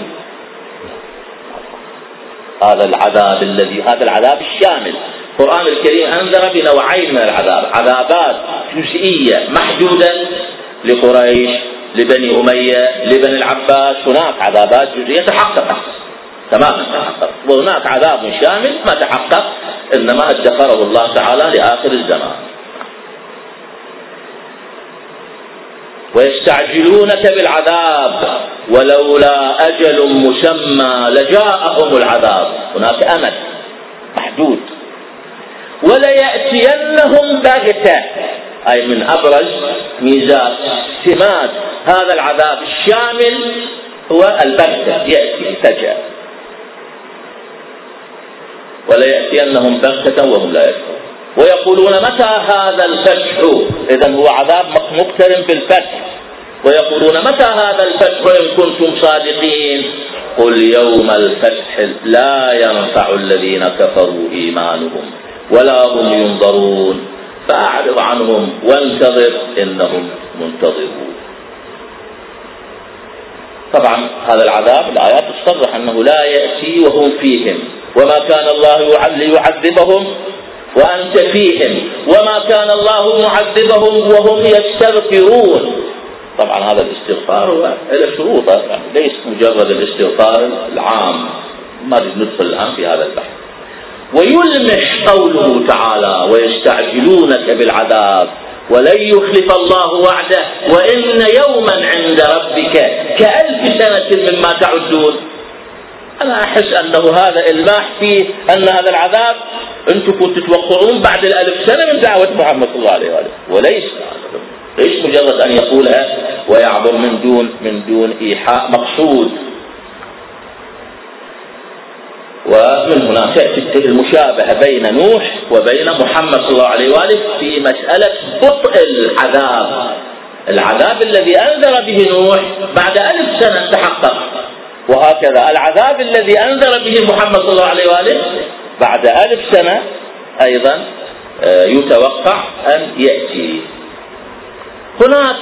هذا العذاب الذي هذا العذاب الشامل. القرآن الكريم أنذر بنوعين من العذاب عذابات جزئية محدودة لقريش لبني أمية لبني العباس هناك عذابات جزئية تحققت تماما تحقق. وهناك عذاب شامل ما تحقق إنما ادخره الله تعالى لآخر الزمان. ويستعجلونك بالعذاب ولولا أجل مسمى لجاءهم العذاب. هناك أمل محدود. وليأتينهم بغتة أي من أبرز ميزات سمات هذا العذاب الشامل هو البغتة. يأتي فجأة وليأتينهم بغتة وهم لا يشعرون. ويقولون متى هذا الفتح؟ إذا هو عذاب مقترن بالفتح ويقولون متى هذا الفتح؟ إن كنتم صادقين. قل يوم الفتح لا ينفع الذين كفروا إيمانهم. ولا هم ينظرون. فأعرض عنهم وانتظر إنهم منتظرون. طبعا هذا العذاب الآيات تصرح أنه لا يأتي وهم فيهم. وما كان الله ليعذبهم وأنت فيهم. وما كان الله معذبهم وهم يستغفرون. طبعا هذا الاستغفار هو له شروطه ليس مجرد الاستغفار العام. ما ندخل الآن في هذا البحث. ويلمح قوله تعالى ويستعجلونك بالعذاب ولن يخلف الله وعده وإن يوما عند ربك كألف سنة مما تعدون. أنا أحس أنه هذا إلماح فيه أن هذا العذاب أنتم كنتم تتوقعون بعد الألف سنة من دعوة محمد صلى الله عليه وآله. وليس. ليس مجرد أن يقولها ويعبر من دون من دون إيحاء مقصود. ومن هنا تأتي المشابهة بين نوح وبين محمد صلى الله عليه وآله في مسألة بطء العذاب. العذاب الذي أنذر به نوح بعد ألف سنة تحقق. وهكذا العذاب الذي أنذر به محمد صلى الله عليه وآله بعد ألف سنة أيضا آه، يتوقع أن يأتي. هناك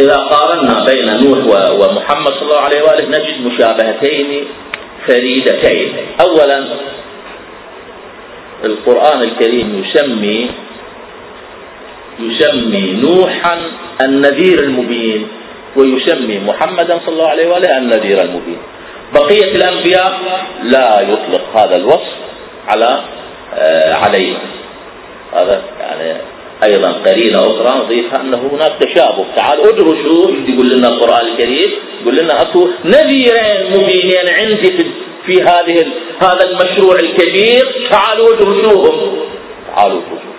إذا قارنا بين نوح ومحمد صلى الله عليه وآله نجد مشابهتين فريدتين. أولا القرآن الكريم يسمي يسمي نوحا النذير المبين ويسمي محمدا صلى الله عليه وآله النذير المبين. بقية الأنبياء لا يطلق هذا الوصف على آه عليه هذا يعني أيضا قرينة أخرى نضيفها أنه هناك تشابه. تعال ادرسوا يقول لنا القرآن الكريم. يقول لنا اكو نذيرين مبينين عندي في, في هذه هذا المشروع الكبير. تعالوا ادرسوهم تعالوا ادرسوا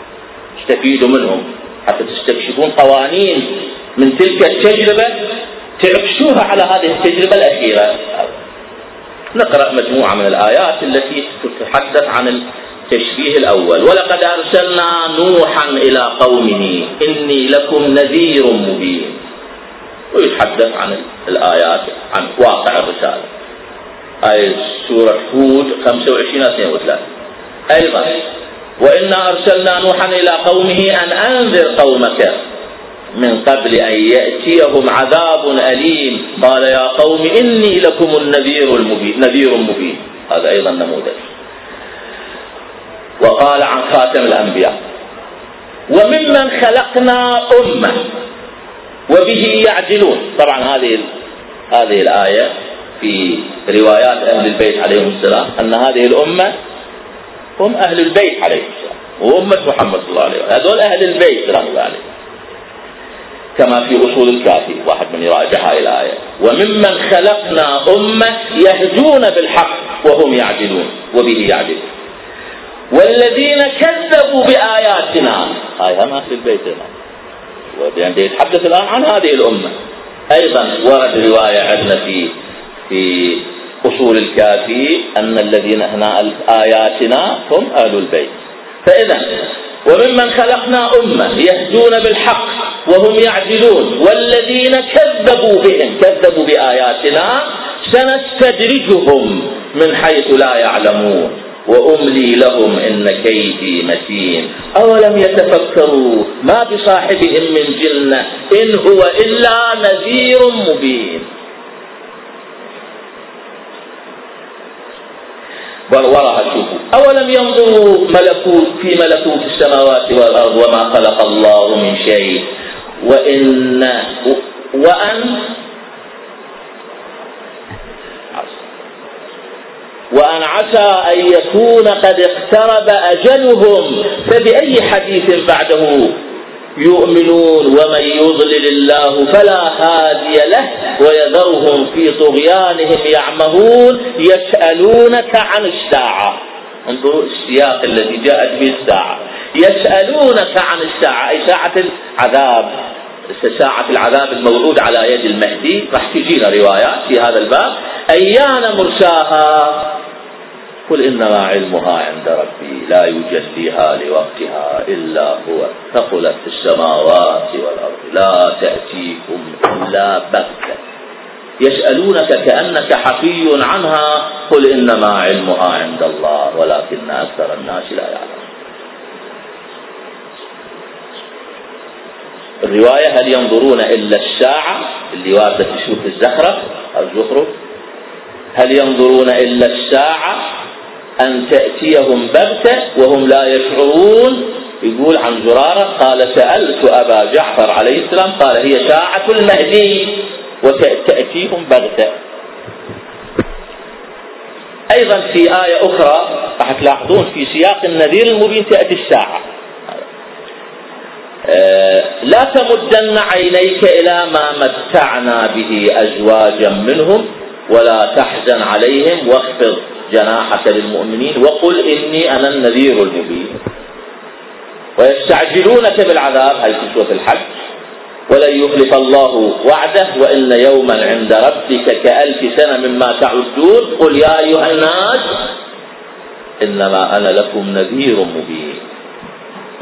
استفيدوا منهم. حتى تستكشفون قوانين من تلك التجربة تعكسوها على هذه التجربة الأخيرة. نقرأ مجموعة من الآيات التي تتحدث عن التشبيه الأول. ولقد أرسلنا نوحا إلى قومه إني لكم نذير مبين. ويتحدث عن الآيات عن واقع الرسالة. آية سورة هود 25 32 أيضا وإنا أرسلنا نوحا إلى قومه أن أنذر قومك من قبل أن يأتيهم عذاب أليم. قال يا قوم إني لكم النذير المبين. نذير مبين. هذا أيضا نموذج. وقال عن خاتم الأنبياء. وممن خلقنا أمة. وبه يعدلون. طبعا هذه هذه الآية في روايات أهل البيت عليهم السلام أن هذه الأمة هم أهل البيت عليهم السلام. وأمة محمد صلى الله عليه وسلم. هذول أهل البيت سلام الله عليه كما في أصول الكافي. واحد من يراجع هذه الآية. وممن خلقنا أمة يهدون بالحق وهم يعدلون. وبه يعدلون. والذين كذبوا بآياتنا. هاي هم أهل البيت هنا. يعني يتحدث الآن عن هذه الأمة. أيضا ورد رواية عندنا في في أصول الكافي أن الذين هنا آياتنا هم أهل البيت. فإذا وممن خلقنا أمة يهدون بالحق وهم يعدلون. والذين كذبوا بهم كذبوا بآياتنا سنستدرجهم من حيث لا يعلمون. وأملي لهم إن كيدي متين. أولم يتفكروا ما بصاحبهم من جنة إن هو إلا نذير مبين. وراها شوفوا. أولم ينظروا ملكوت في ملكوت السماوات والأرض وما خلق الله من شيء. وإن وأن وأن عسى أن يكون قد اقترب أجلهم فبأي حديث بعده يؤمنون ومن يضلل الله فلا هادي له ويذرهم في طغيانهم يعمهون يسألونك عن الساعة. انظروا السياق الذي جاءت به الساعة. يسألونك عن الساعة أي ساعة العذاب. ساعة العذاب الموعود على يد المهدي. راح تجينا روايات في هذا الباب. أيان مرساها؟ قل إنما علمها عند ربي لا يجليها لوقتها إلا هو. ثقلت في السماوات والأرض. لا تأتيكم إلا بغتة. يسألونك كأنك حفي عنها. قل إنما علمها عند الله ولكن أكثر الناس لا يعلمون. الرواية هل ينظرون إلا الساعة اللي واردة سورة الزخرف الزخرف هل ينظرون إلا الساعة أن تأتيهم بغتة وهم لا يشعرون؟ يقول عن زرارة قال سألت أبا جعفر عليه السلام قال هي ساعة المهدي وتأتيهم بغتة. أيضا في آية أخرى راح تلاحظون في سياق النذير المبين تأتي الساعة لا تمدن عينيك إلى ما متعنا به أزواجا منهم ولا تحزن عليهم واخفض جناحك للمؤمنين وقل إني أنا النذير المبين. ويستعجلونك بالعذاب في سورة الحج. ولن يخلف الله وعده وإن يوما عند ربك كألف سنة مما تعدون. قل يا أيها الناس إنما أنا لكم نذير مبين.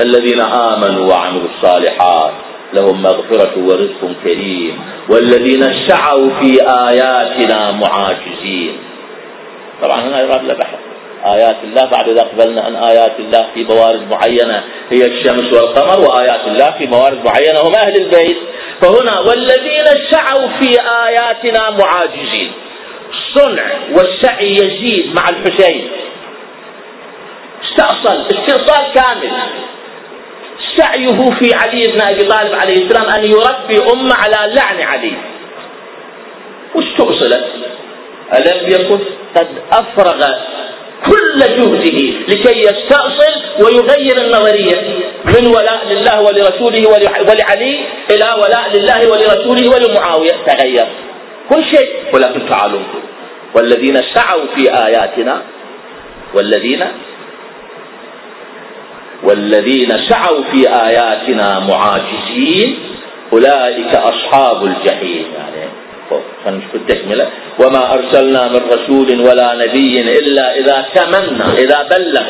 الذين آمنوا وعملوا الصالحات لهم مغفرة ورزق كريم والذين سعوا في آياتنا معاجزين. طبعا هنا يراد بحث آيات الله بعد إذا أقبلنا أن آيات الله في موارد معينة هي الشمس والقمر وآيات الله في موارد معينة هم أهل البيت. فهنا والذين سعوا في آياتنا معاجزين. صنع والسعي يزيد مع الحسين. استأصل استئصال كامل. سعيه في علي بن أبي طالب عليه السلام أن يربي أمة على لعن علي. واستؤصلت ألم يكن قد أفرغ كل جهده لكي يستأصل ويغير النظرية من ولاء لله ولرسوله ولعلي إلى ولاء لله ولرسوله ولمعاوية. تغير. كل شيء. ولكن تعالوا والذين سعوا في آياتنا والذين والذين سعوا في آياتنا معاجزين أولئك أصحاب الجحيم. يعني التكملة. وما أرسلنا من رسول ولا نبي إلا إذا تمنى إذا بلغ.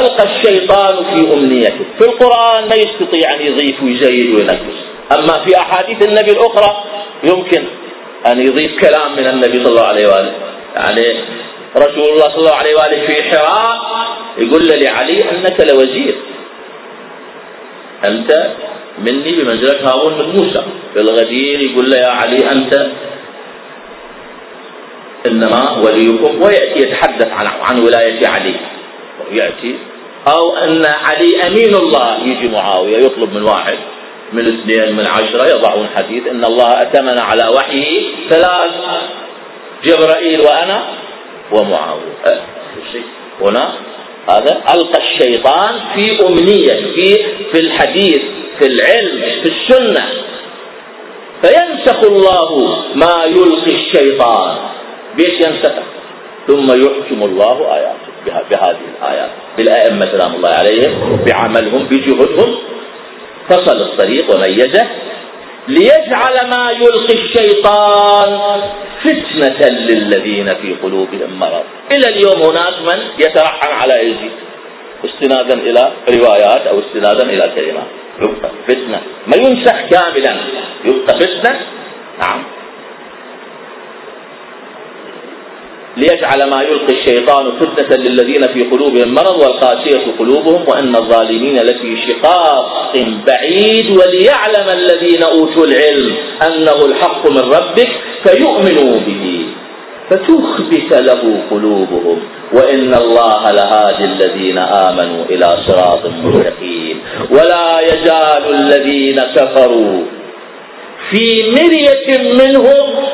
ألقى الشيطان في أمنيته. في القرآن ما يستطيع أن يضيف ويزيد وينقص أما في أحاديث النبي الأخرى يمكن أن يضيف كلام من النبي صلى الله عليه وآله. يعني رسول الله صلى الله عليه وآله في حراء يقول لعلي أنك لوزير. أنت مني بمنزلة هارون من موسى. في الغدير يقول له يا علي أنت إنما وليكم ويأتي يتحدث عن, عن ولاية علي. يأتي أو أن علي أمين الله. يجي معاوية يطلب من واحد من اثنين من عشرة يضعون حديث إن الله أتمن على وحيه ثلاث. جبرائيل وأنا ومعاوية. أه هنا هذا ألقى الشيطان في أمنية في في الحديث في العلم في السنة. فينسخ الله ما يلقي الشيطان. بيش ينسخ؟ ثم يحكم الله آياته بهذه الآيات بالأئمة سلام الله عليهم بعملهم بجهدهم فصل الطريق وميزه. ليجعل ما يلقي الشيطان فتنة للذين في قلوبهم مرض. إلى اليوم هناك من يترحم على يزيد استنادا إلى روايات أو استنادا إلى كلمات. يبقى فتنة. ما ينسخ كاملا. يبقى فتنة؟ نعم. ليجعل ما يلقي الشيطان فتنة للذين في قلوبهم مرض والقاسية قلوبهم وأن الظالمين لفي شقاق بعيد وليعلم الذين أوتوا العلم أنه الحق من ربك فيؤمنوا به. فتخبت له قلوبهم وإن الله لهادي الذين آمنوا إلى صراط مستقيم. ولا يزال الذين كفروا في مرية منهم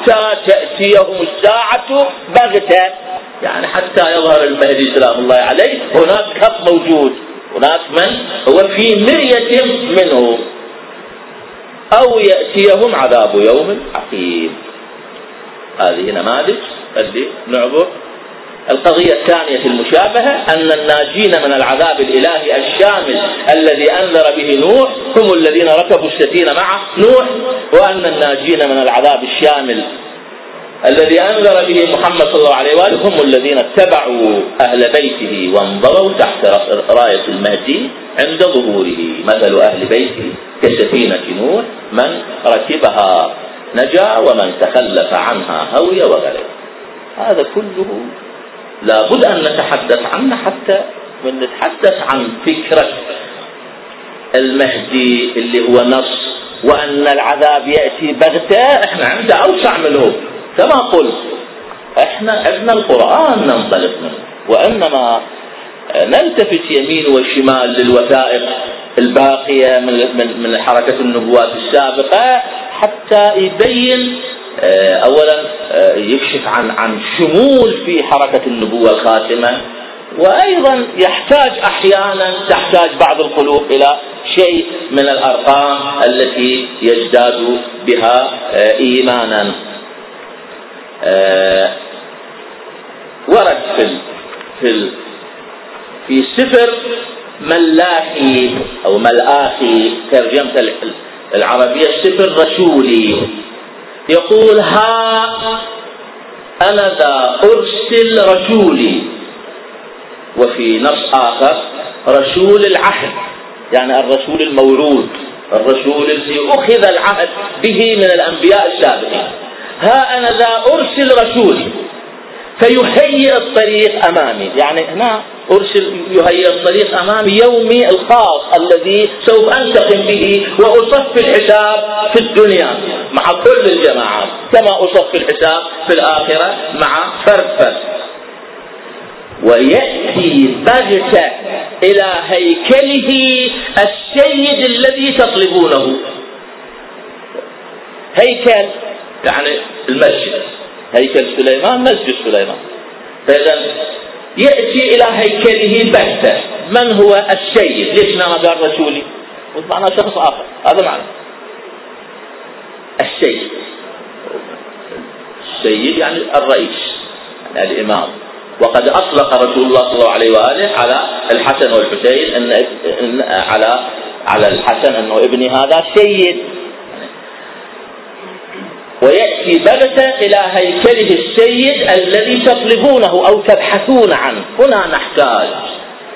حتى تأتيهم الساعة بغتة. يعني حتى يظهر المهدي سلام الله عليه هناك كف موجود. هناك من؟ هو في مرية منه أو يأتيهم عذاب يوم عقيم هذه نماذج. اللي نعبر. القضية الثانية المشابهة أن الناجين من العذاب الإلهي الشامل الذي أنذر به نوح هم الذين ركبوا السفينة مع نوح وأن الناجين من العذاب الشامل الذي أنذر به محمد صلى الله عليه وآله هم الذين اتبعوا أهل بيته وانضروا تحت راية المهدي عند ظهوره. مثل أهل بيته كسفينة نوح من ركبها نجا ومن تخلف عنها هوي وغرق هذا كله لابد أن نتحدث عنه حتى من نتحدث عن فكرة المهدي اللي هو نص وأن العذاب يأتي بغتة. إحنا عندنا أوسع منه. كما قلت إحنا عندنا القرآن ننطلق منه. وإنما نلتفت يمين وشمال للوثائق الباقية من من حركة النبوات السابقة حتى يبين آه، اولا آه، يكشف عن عن شمول في حركة النبوة الخاتمة وأيضا يحتاج أحيانا تحتاج بعض القلوب إلى شيء من الأرقام التي يزداد بها آه، ايمانا. ورد في في في سفر ملاحي أو ملاخي ترجمه العربية سفر رسولي. يقول ها أنا ذا أرسل رسولي. وفي نص آخر رسول العهد يعني الرسول الموعود الرسول الذي أخذ العهد به من الأنبياء السابقين. ها أنا ذا أرسل رسولي. فيهيئ الطريق أمامي. يعني هنا أرسل يهيئ الطريق أمامي يومي الخاص الذي سوف أنتقم به وأصف الحساب في الدنيا مع كل الجماعات كما أصف الحساب في الآخرة مع فرد فرد. ويأتي بغتة إلى هيكله السيد الذي تطلبونه. هيكل يعني المسجد. هيكل سليمان مسجد سليمان. فإذا يأتي إلى هيكله بحثة من هو السيد ليش ما قال رسولي؟ معنى شخص آخر. هذا معنى السيد السيد يعني الرئيس يعني الإمام. وقد أطلق رسول الله صلى الله عليه وآله على الحسن والحسين أن على على الحسن أنه ابني هذا سيد ويأتي بغتة إلى هيكله السيد الذي تطلبونه أو تبحثون عنه. هنا نحتاج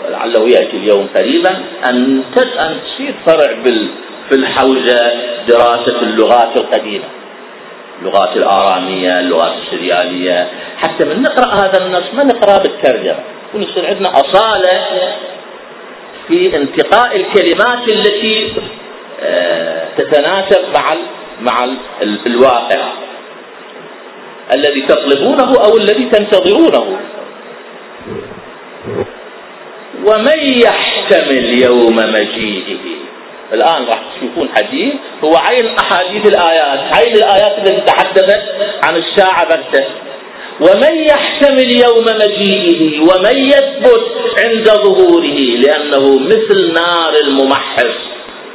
ولعله يأتي اليوم قريبا أن أن تصير فرع في الحوزة دراسة اللغات القديمة. اللغات الآرامية اللغات السريالية. حتى من نقرأ هذا النص ما نقرأ بالترجمة. ونصير عندنا أصالة في انتقاء الكلمات التي تتناسب مع مع الواقع الذي تطلبونه أو الذي تنتظرونه. ومن يحتمل يوم مجيئه؟ الآن راح تشوفون حديث هو عين أحاديث الآيات عين الآيات التي تحدثت عن الساعة بغتة ومن يحتمل يوم مجيئه؟ ومن يثبت عند ظهوره؟ لأنه مثل نار الممحص.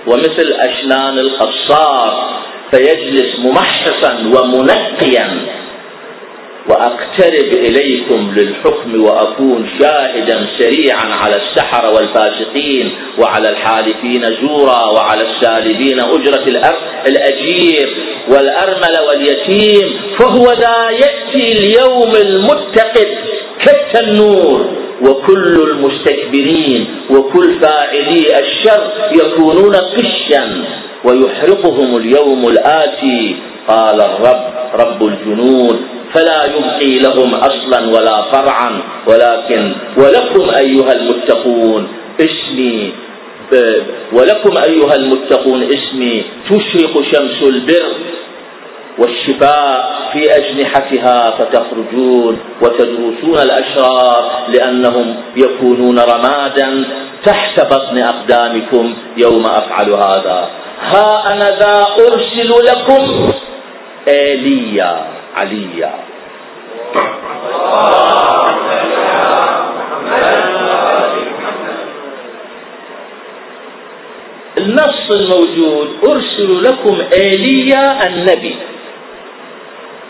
ومثل أشنان القصار فيجلس ممحصا ومنقيا. وأقترب إليكم للحكم وأكون شاهدا سريعا على السحرة والفاسقين وعلى الحالفين زورا وعلى السالبين أجرة الأجير والأرمل واليتيم فهو ذا يأتي اليوم المتقد كالتنور وكل المستكبرين وكل فاعلي الشر يكونون قشا ويحرقهم اليوم الآتي. قال الرب رب الجنود فلا يبقي لهم أصلا ولا فرعا ولكن ولكم أيها المتقون اسمي ولكم أيها المتقون اسمي تشرق شمس البر. والشفاء في أجنحتها فتخرجون وتدرسون الأشرار لأنهم يكونون رمادا تحت بطن أقدامكم يوم أفعل هذا. ها أنا ذا أرسل لكم ايليا عليا النص الموجود أرسل لكم ايليا النبي.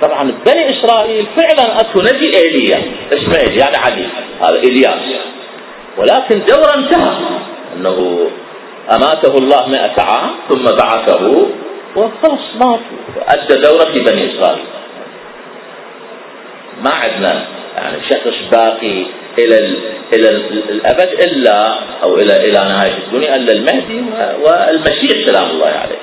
طبعا بني إسرائيل فعلا أكو نبي إيليا. اسمه يعني علي. هذا الياس ولكن دورة انتهى. أنه أماته الله مئة عام ثم بعثه وخلص مات ادى دورة في بني إسرائيل. ما عندنا يعني شخص باقي إلى إلى الأبد إلا أو إلى إلى نهاية الدنيا إلا المهدي والمسيح سلام الله عليه.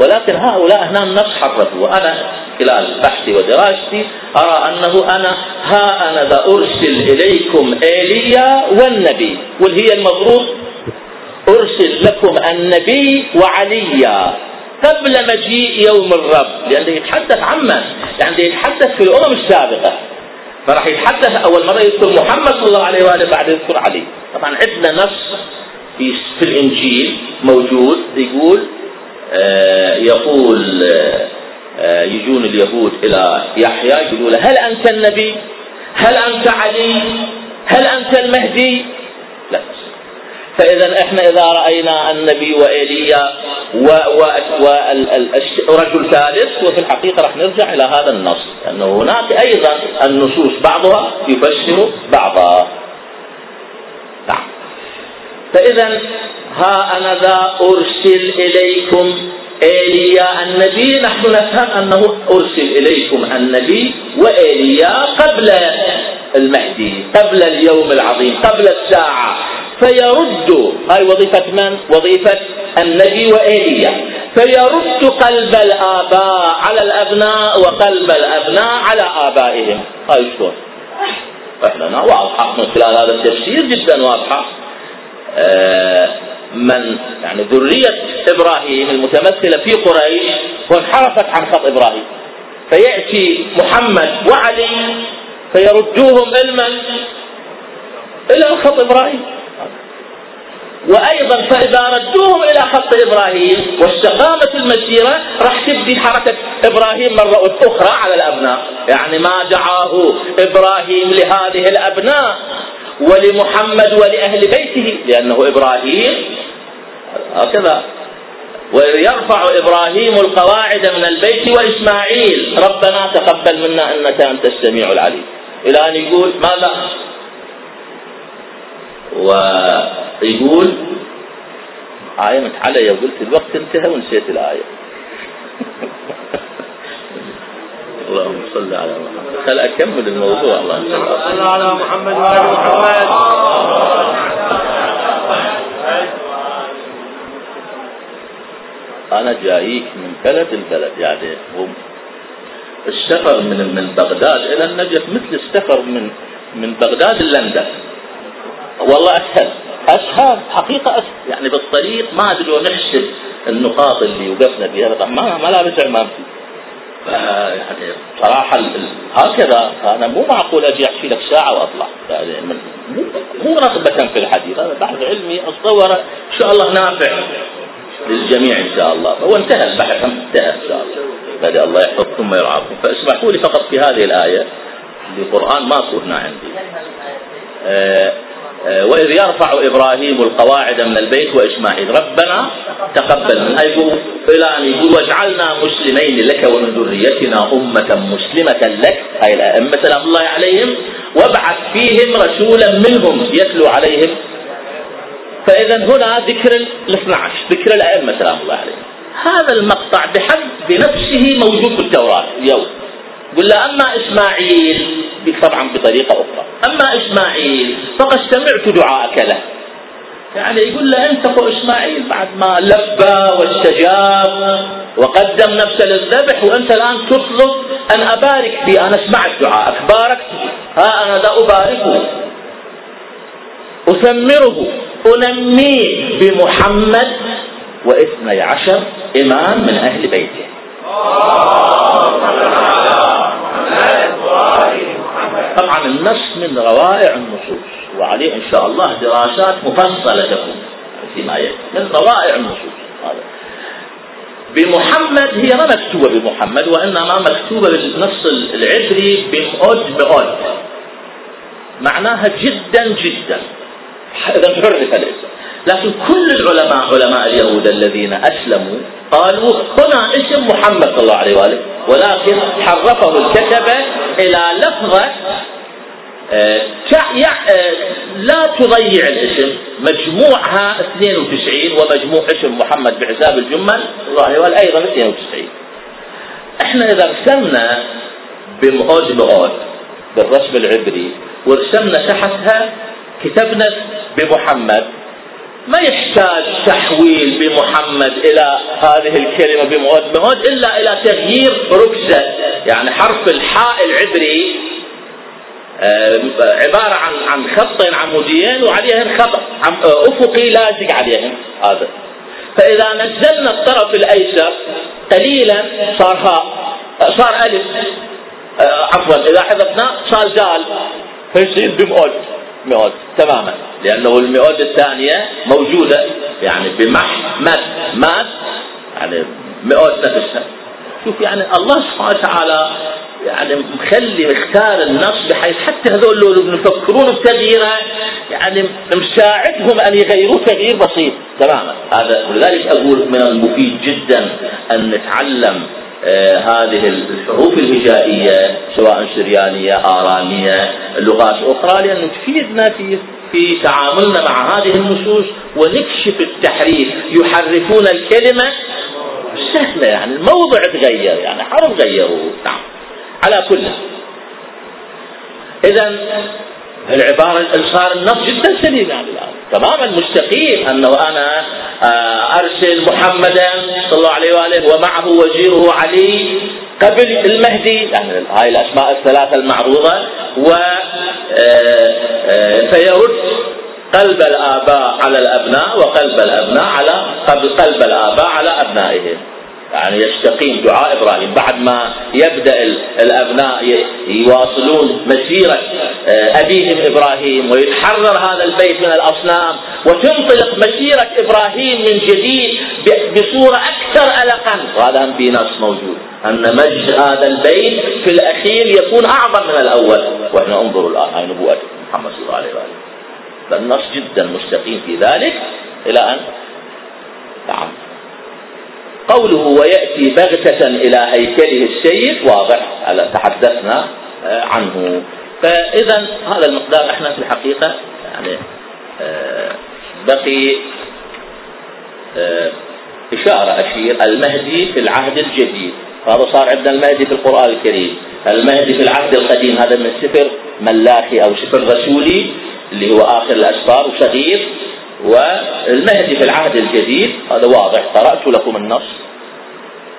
ولكن هؤلاء هنا النص حرفوا وأنا خلال بحثي ودراستي أرى أنه أنا ها أنا ذا ارسل إليكم إيليا والنبي واللي هي المفروض أرسل لكم النبي وعليا قبل مجيء يوم الرب لأنه يتحدث عمن يعني يتحدث في الأمم السابقة فراح يتحدث أول مرة يذكر محمد صلى الله عليه وآله بعد يذكر علي. طبعا عندنا نص في, الإنجيل موجود يقول آه يقول آه يجون اليهود إلى يحيى يقولوا له هل أنت النبي؟ هل أنت علي؟ هل أنت المهدي؟ لا فإذا إحنا إذا رأينا النبي وإيليا ورجل ثالث وفي الحقيقة راح نرجع إلى هذا النص لأنه هناك أيضا النصوص بعضها يفسر بعضا نعم فإذا ها أنا ذا أرسل إليكم إيليا النبي نحن نفهم أنه أرسل إليكم النبي وإيليا قبل المهدي قبل اليوم العظيم قبل الساعة. فيرد هاي وظيفة من؟ وظيفة النبي وإيليا. فيرد قلب الآباء على الأبناء وقلب الأبناء على آبائهم. هاي شلون؟ إحنا واضحة. من خلال هذا التفسير جدا واضحة. آه من يعني ذرية إبراهيم المتمثلة في قريش وانحرفت عن خط إبراهيم. فيأتي محمد وعلي فيردوهم علما إلى خط إبراهيم. وأيضا فإذا ردوهم إلى خط إبراهيم واستقامت المسيرة راح تبدي حركة إبراهيم مرة أخرى على الأبناء، يعني ما دعاه إبراهيم لهذه الأبناء. ولمحمد ولأهل بيته لأنه إبراهيم. هكذا. ويرفع إبراهيم القواعد من البيت وإسماعيل. ربنا تقبل منا إنك أنت السميع العليم. إلى أن يقول ماذا؟ ويقول آية علي وقلت الوقت انتهى ونسيت الآية. اللهم صل على محمد. خل أكمل الموضوع. الله صل على محمد وعلى محمد. أنا جايك من بلد البلد يعني السفر من من بغداد إلى النجف مثل السفر من من بغداد لندن والله أسهل. أسهل حقيقة أسهل. يعني بالطريق ما أدري ونحسب النقاط اللي وقفنا فيها. ما ما لا رجع ما في يعني صراحة هكذا أنا مو معقول أجي أحكي لك ساعة وأطلع. يعني مو رغبه في الحديث. هذا بحث علمي أتصور إن شاء الله نافع للجميع إن شاء الله. هو انتهى البحث انتهى إن شاء الله. بدأ الله يحفظكم ويرعاكم. فاسمحوا لي فقط في هذه الآية القرآن ما هنا عندي. آه، وإذ يرفع إبراهيم القواعد من البيت وإسماعيل ربنا تقبل من. يقول إلى أن يقول واجعلنا مسلمين لك ومن ذريتنا أمة مسلمة لك. هاي الأئمة سلام الله عليهم. وابعث فيهم رسولا منهم. يتلو عليهم. فإذا هنا ذكر ال 12 ذكر الأئمة سلام الله عليهم. هذا المقطع بحد بنفسه موجود في التوراة اليوم. قل له أما إسماعيل؟ طبعا بطريقة أخرى. أما إسماعيل؟ فقد سمعت دعاءك له. يعني يقول له أنت إسماعيل بعد ما لبى واستجاب وقدم نفسه للذبح وأنت الآن تطلب أن أبارك فيه. أنا سمعت دعائك باركت ها أنا ذا أباركه. أثمره أنميه بمحمد وإثني عشر إمام من أهل بيته. طبعا النص من روائع النصوص وعليه إن شاء الله دراسات مفصلة تكون فيما يأتي من روائع النصوص. هذا. بمحمد هي ما مكتوبة بمحمد وإنما مكتوبة بالنص العبري بمؤد مؤد معناها جدا جدا. إذا حرف الاسم لكن كل العلماء علماء اليهود الذين أسلموا قالوا هنا اسم محمد صلى الله عليه وآله ولكن حرفه الكتبة إلى لفظة آه، آه، لا تضيع الاسم. مجموعها 92 ومجموع اسم محمد بحساب الجمل الله أيضا 92 إحنا إذا رسمنا مؤود بالرسم العبري ورسمنا تحتها كتبنا بمحمد. ما يحتاج تحويل بمحمد إلى هذه الكلمة بمؤود مؤود إلا إلى تغيير ركزة. يعني حرف الحاء العبري آه، عبارة عن عن خطين عموديين وعليهن خط آه، أفقي لازق عليهن هذا. فإذا نزلنا الطرف الأيسر قليلا صار هاء آه، صار ألف. عفوا إذا حذفنا صار دال فيصير بمؤد مئود تماما. لأنه المئود الثانية موجودة. يعني بمح مد ماد يعني مئود نفسها شوف يعني الله سبحانه وتعالى يعني مخلي مختار النص بحيث حتى هذول لو يفكرون بتغييره يعني مساعدهم أن يغيروا تغيير بسيط. تماما. هذا ولذلك أقول من المفيد جدا أن نتعلم هذه الحروف الهجائية سواء سريانية آرامية لغات أخرى لأن تفيدنا في في تعاملنا مع هذه النصوص ونكشف التحريف. يحرفون الكلمة سهلة يعني الموضع تغير يعني حرف غيروه. نعم. على كل إذا العبارة صار النص جدا سليم يعني تماما مستقيم أنه أنا آه، أرسل محمدا صلى الله عليه وآله ومعه وزيره علي قبل المهدي يعني هاي الأسماء الثلاثة المعروضة و آه، آه، فيرد قلب الآباء على الأبناء وقلب الأبناء على قلب الآباء على أبنائهم. يعني يستقيم دعاء إبراهيم. بعد ما يبدأ الأبناء يواصلون مسيرة آه، ابيهم إبراهيم ويتحرر هذا البيت من الأصنام وتنطلق مسيرة إبراهيم من جديد بصورة أكثر القا. وهذا هم في نص موجود. أن مجد هذا البيت في الأخير يكون أعظم من الأول. وإحنا انظروا الآن هاي نبوة محمد صلى الله عليه وسلم. فالنص جدا مستقيم في ذلك إلى أن نعم قوله ويأتي بغتة إلى هيكله السيد واضح تحدثنا آه، عنه. فإذا هذا المقدار إحنا في الحقيقة يعني آه، بقي آه، إشارة أشير المهدي في العهد الجديد. هذا صار عندنا المهدي في القرآن الكريم. المهدي في العهد القديم هذا من سفر ملاخي أو سفر رسولي اللي هو آخر الأسفار وصغير والمهدي في العهد الجديد هذا واضح قرأت لكم النص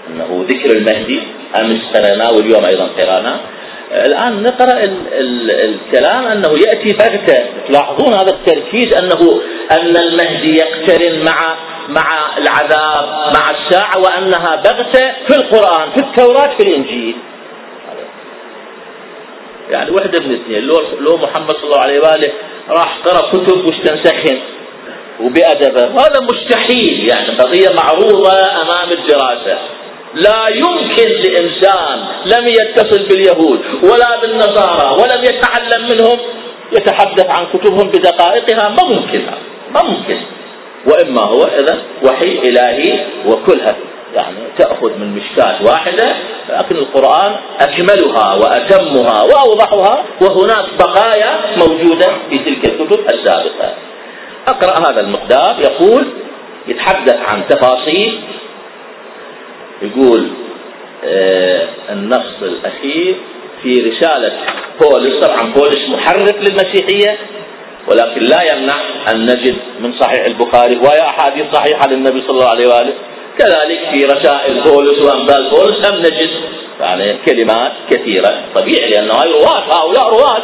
أنه ذكر المهدي أمس قرأناه واليوم أيضا قرأناه الآن نقرأ ال ال الكلام أنه يأتي بغتة. تلاحظون هذا التركيز أنه أن المهدي يقترن مع مع العذاب مع الساعة وأنها بغتة في القرآن في التوراة في الإنجيل. يعني وحدة من الاثنين لو, لو محمد صلى الله عليه وآله راح قرأ كتب واستنسخن وبأدبه. هذا مستحيل يعني قضية معروضة أمام الدراسة. لا يمكن لإنسان لم يتصل باليهود ولا بالنصارى ولم يتعلم منهم يتحدث عن كتبهم بدقائقها. ما ممكن ما ممكن. وإما هو إذا وحي إلهي وكلها. يعني تأخذ من مشكاة واحدة لكن القرآن أكملها وأتمها وأوضحها وهناك بقايا موجودة في تلك الكتب السابقة. أقرأ هذا المقدار يقول يتحدث عن تفاصيل يقول آه، النص الأخير في رسالة بولس طبعا بولس محرف للمسيحية ولكن لا يمنع أن نجد من صحيح البخاري وهي أحاديث صحيحة للنبي صلى الله عليه وآله. كذلك في رسائل بولس وأمثال بولس هم نجد يعني كلمات كثيرة. طبيعي لأنه هاي رواة هؤلاء رواة.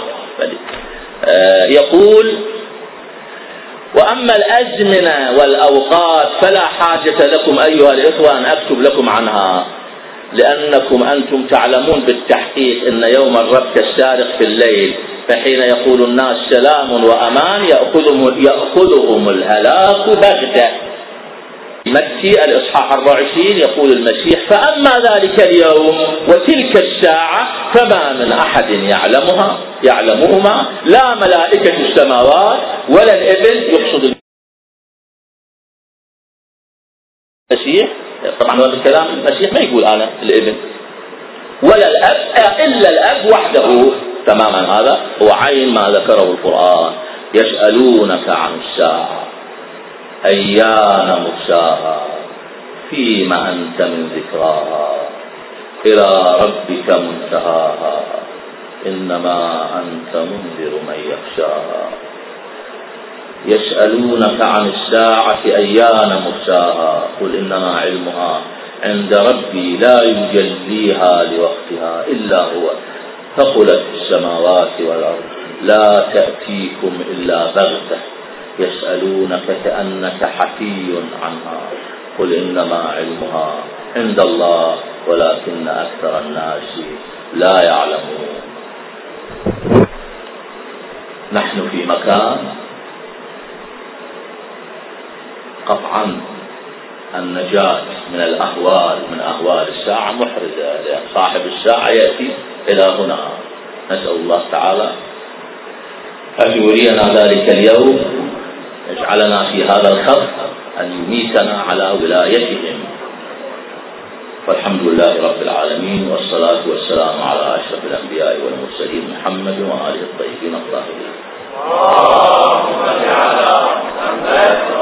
آه، يقول وأما الأزمنة والأوقات فلا حاجة لكم أيها الإخوة أن أكتب لكم عنها لأنكم أنتم تعلمون بالتحقيق أن يوم الرب كالسارق في الليل فحين يقول الناس سلام وأمان يأخذهم, يأخذهم الهلاك بغتة. مكي الإصحاح 24 يقول المسيح فأما ذلك اليوم وتلك الساعة فما من أحد يعلمها يعلمهما لا ملائكة السماوات ولا الإبل يقصد المسيح. طبعا هذا الكلام المسيح ما يقول أنا الابن ولا الأب إلا الأب وحده. تماما هذا هو عين ما ذكره القرآن. يسألونك عن الساعة. أيان مرساها فيما أنت من ذكراها إلى ربك منتهاها إنما أنت منذر من يخشاها. يسألونك عن الساعة أيان مرساها قل إنما علمها عند ربي لا يجليها لوقتها إلا هو. ثقلت السماوات والأرض لا تأتيكم إلا بغتة. يسألونك كأنك حكي عنها. قل إنما علمها عند الله ولكن أكثر الناس لا يعلمون. نحن في مكان قطعا. النجاة من الأهوال من أهوال الساعة محرزة لأن صاحب الساعة يأتي إلى هنا. نسأل الله تعالى أن يرينا ذلك اليوم. يجعلنا في هذا الخط أن يميتنا على ولايتهم والحمد لله رب العالمين والصلاة والسلام على أشرف الأنبياء والمرسلين محمد وآله الطيبين الطاهرين. اللهم صل على محمد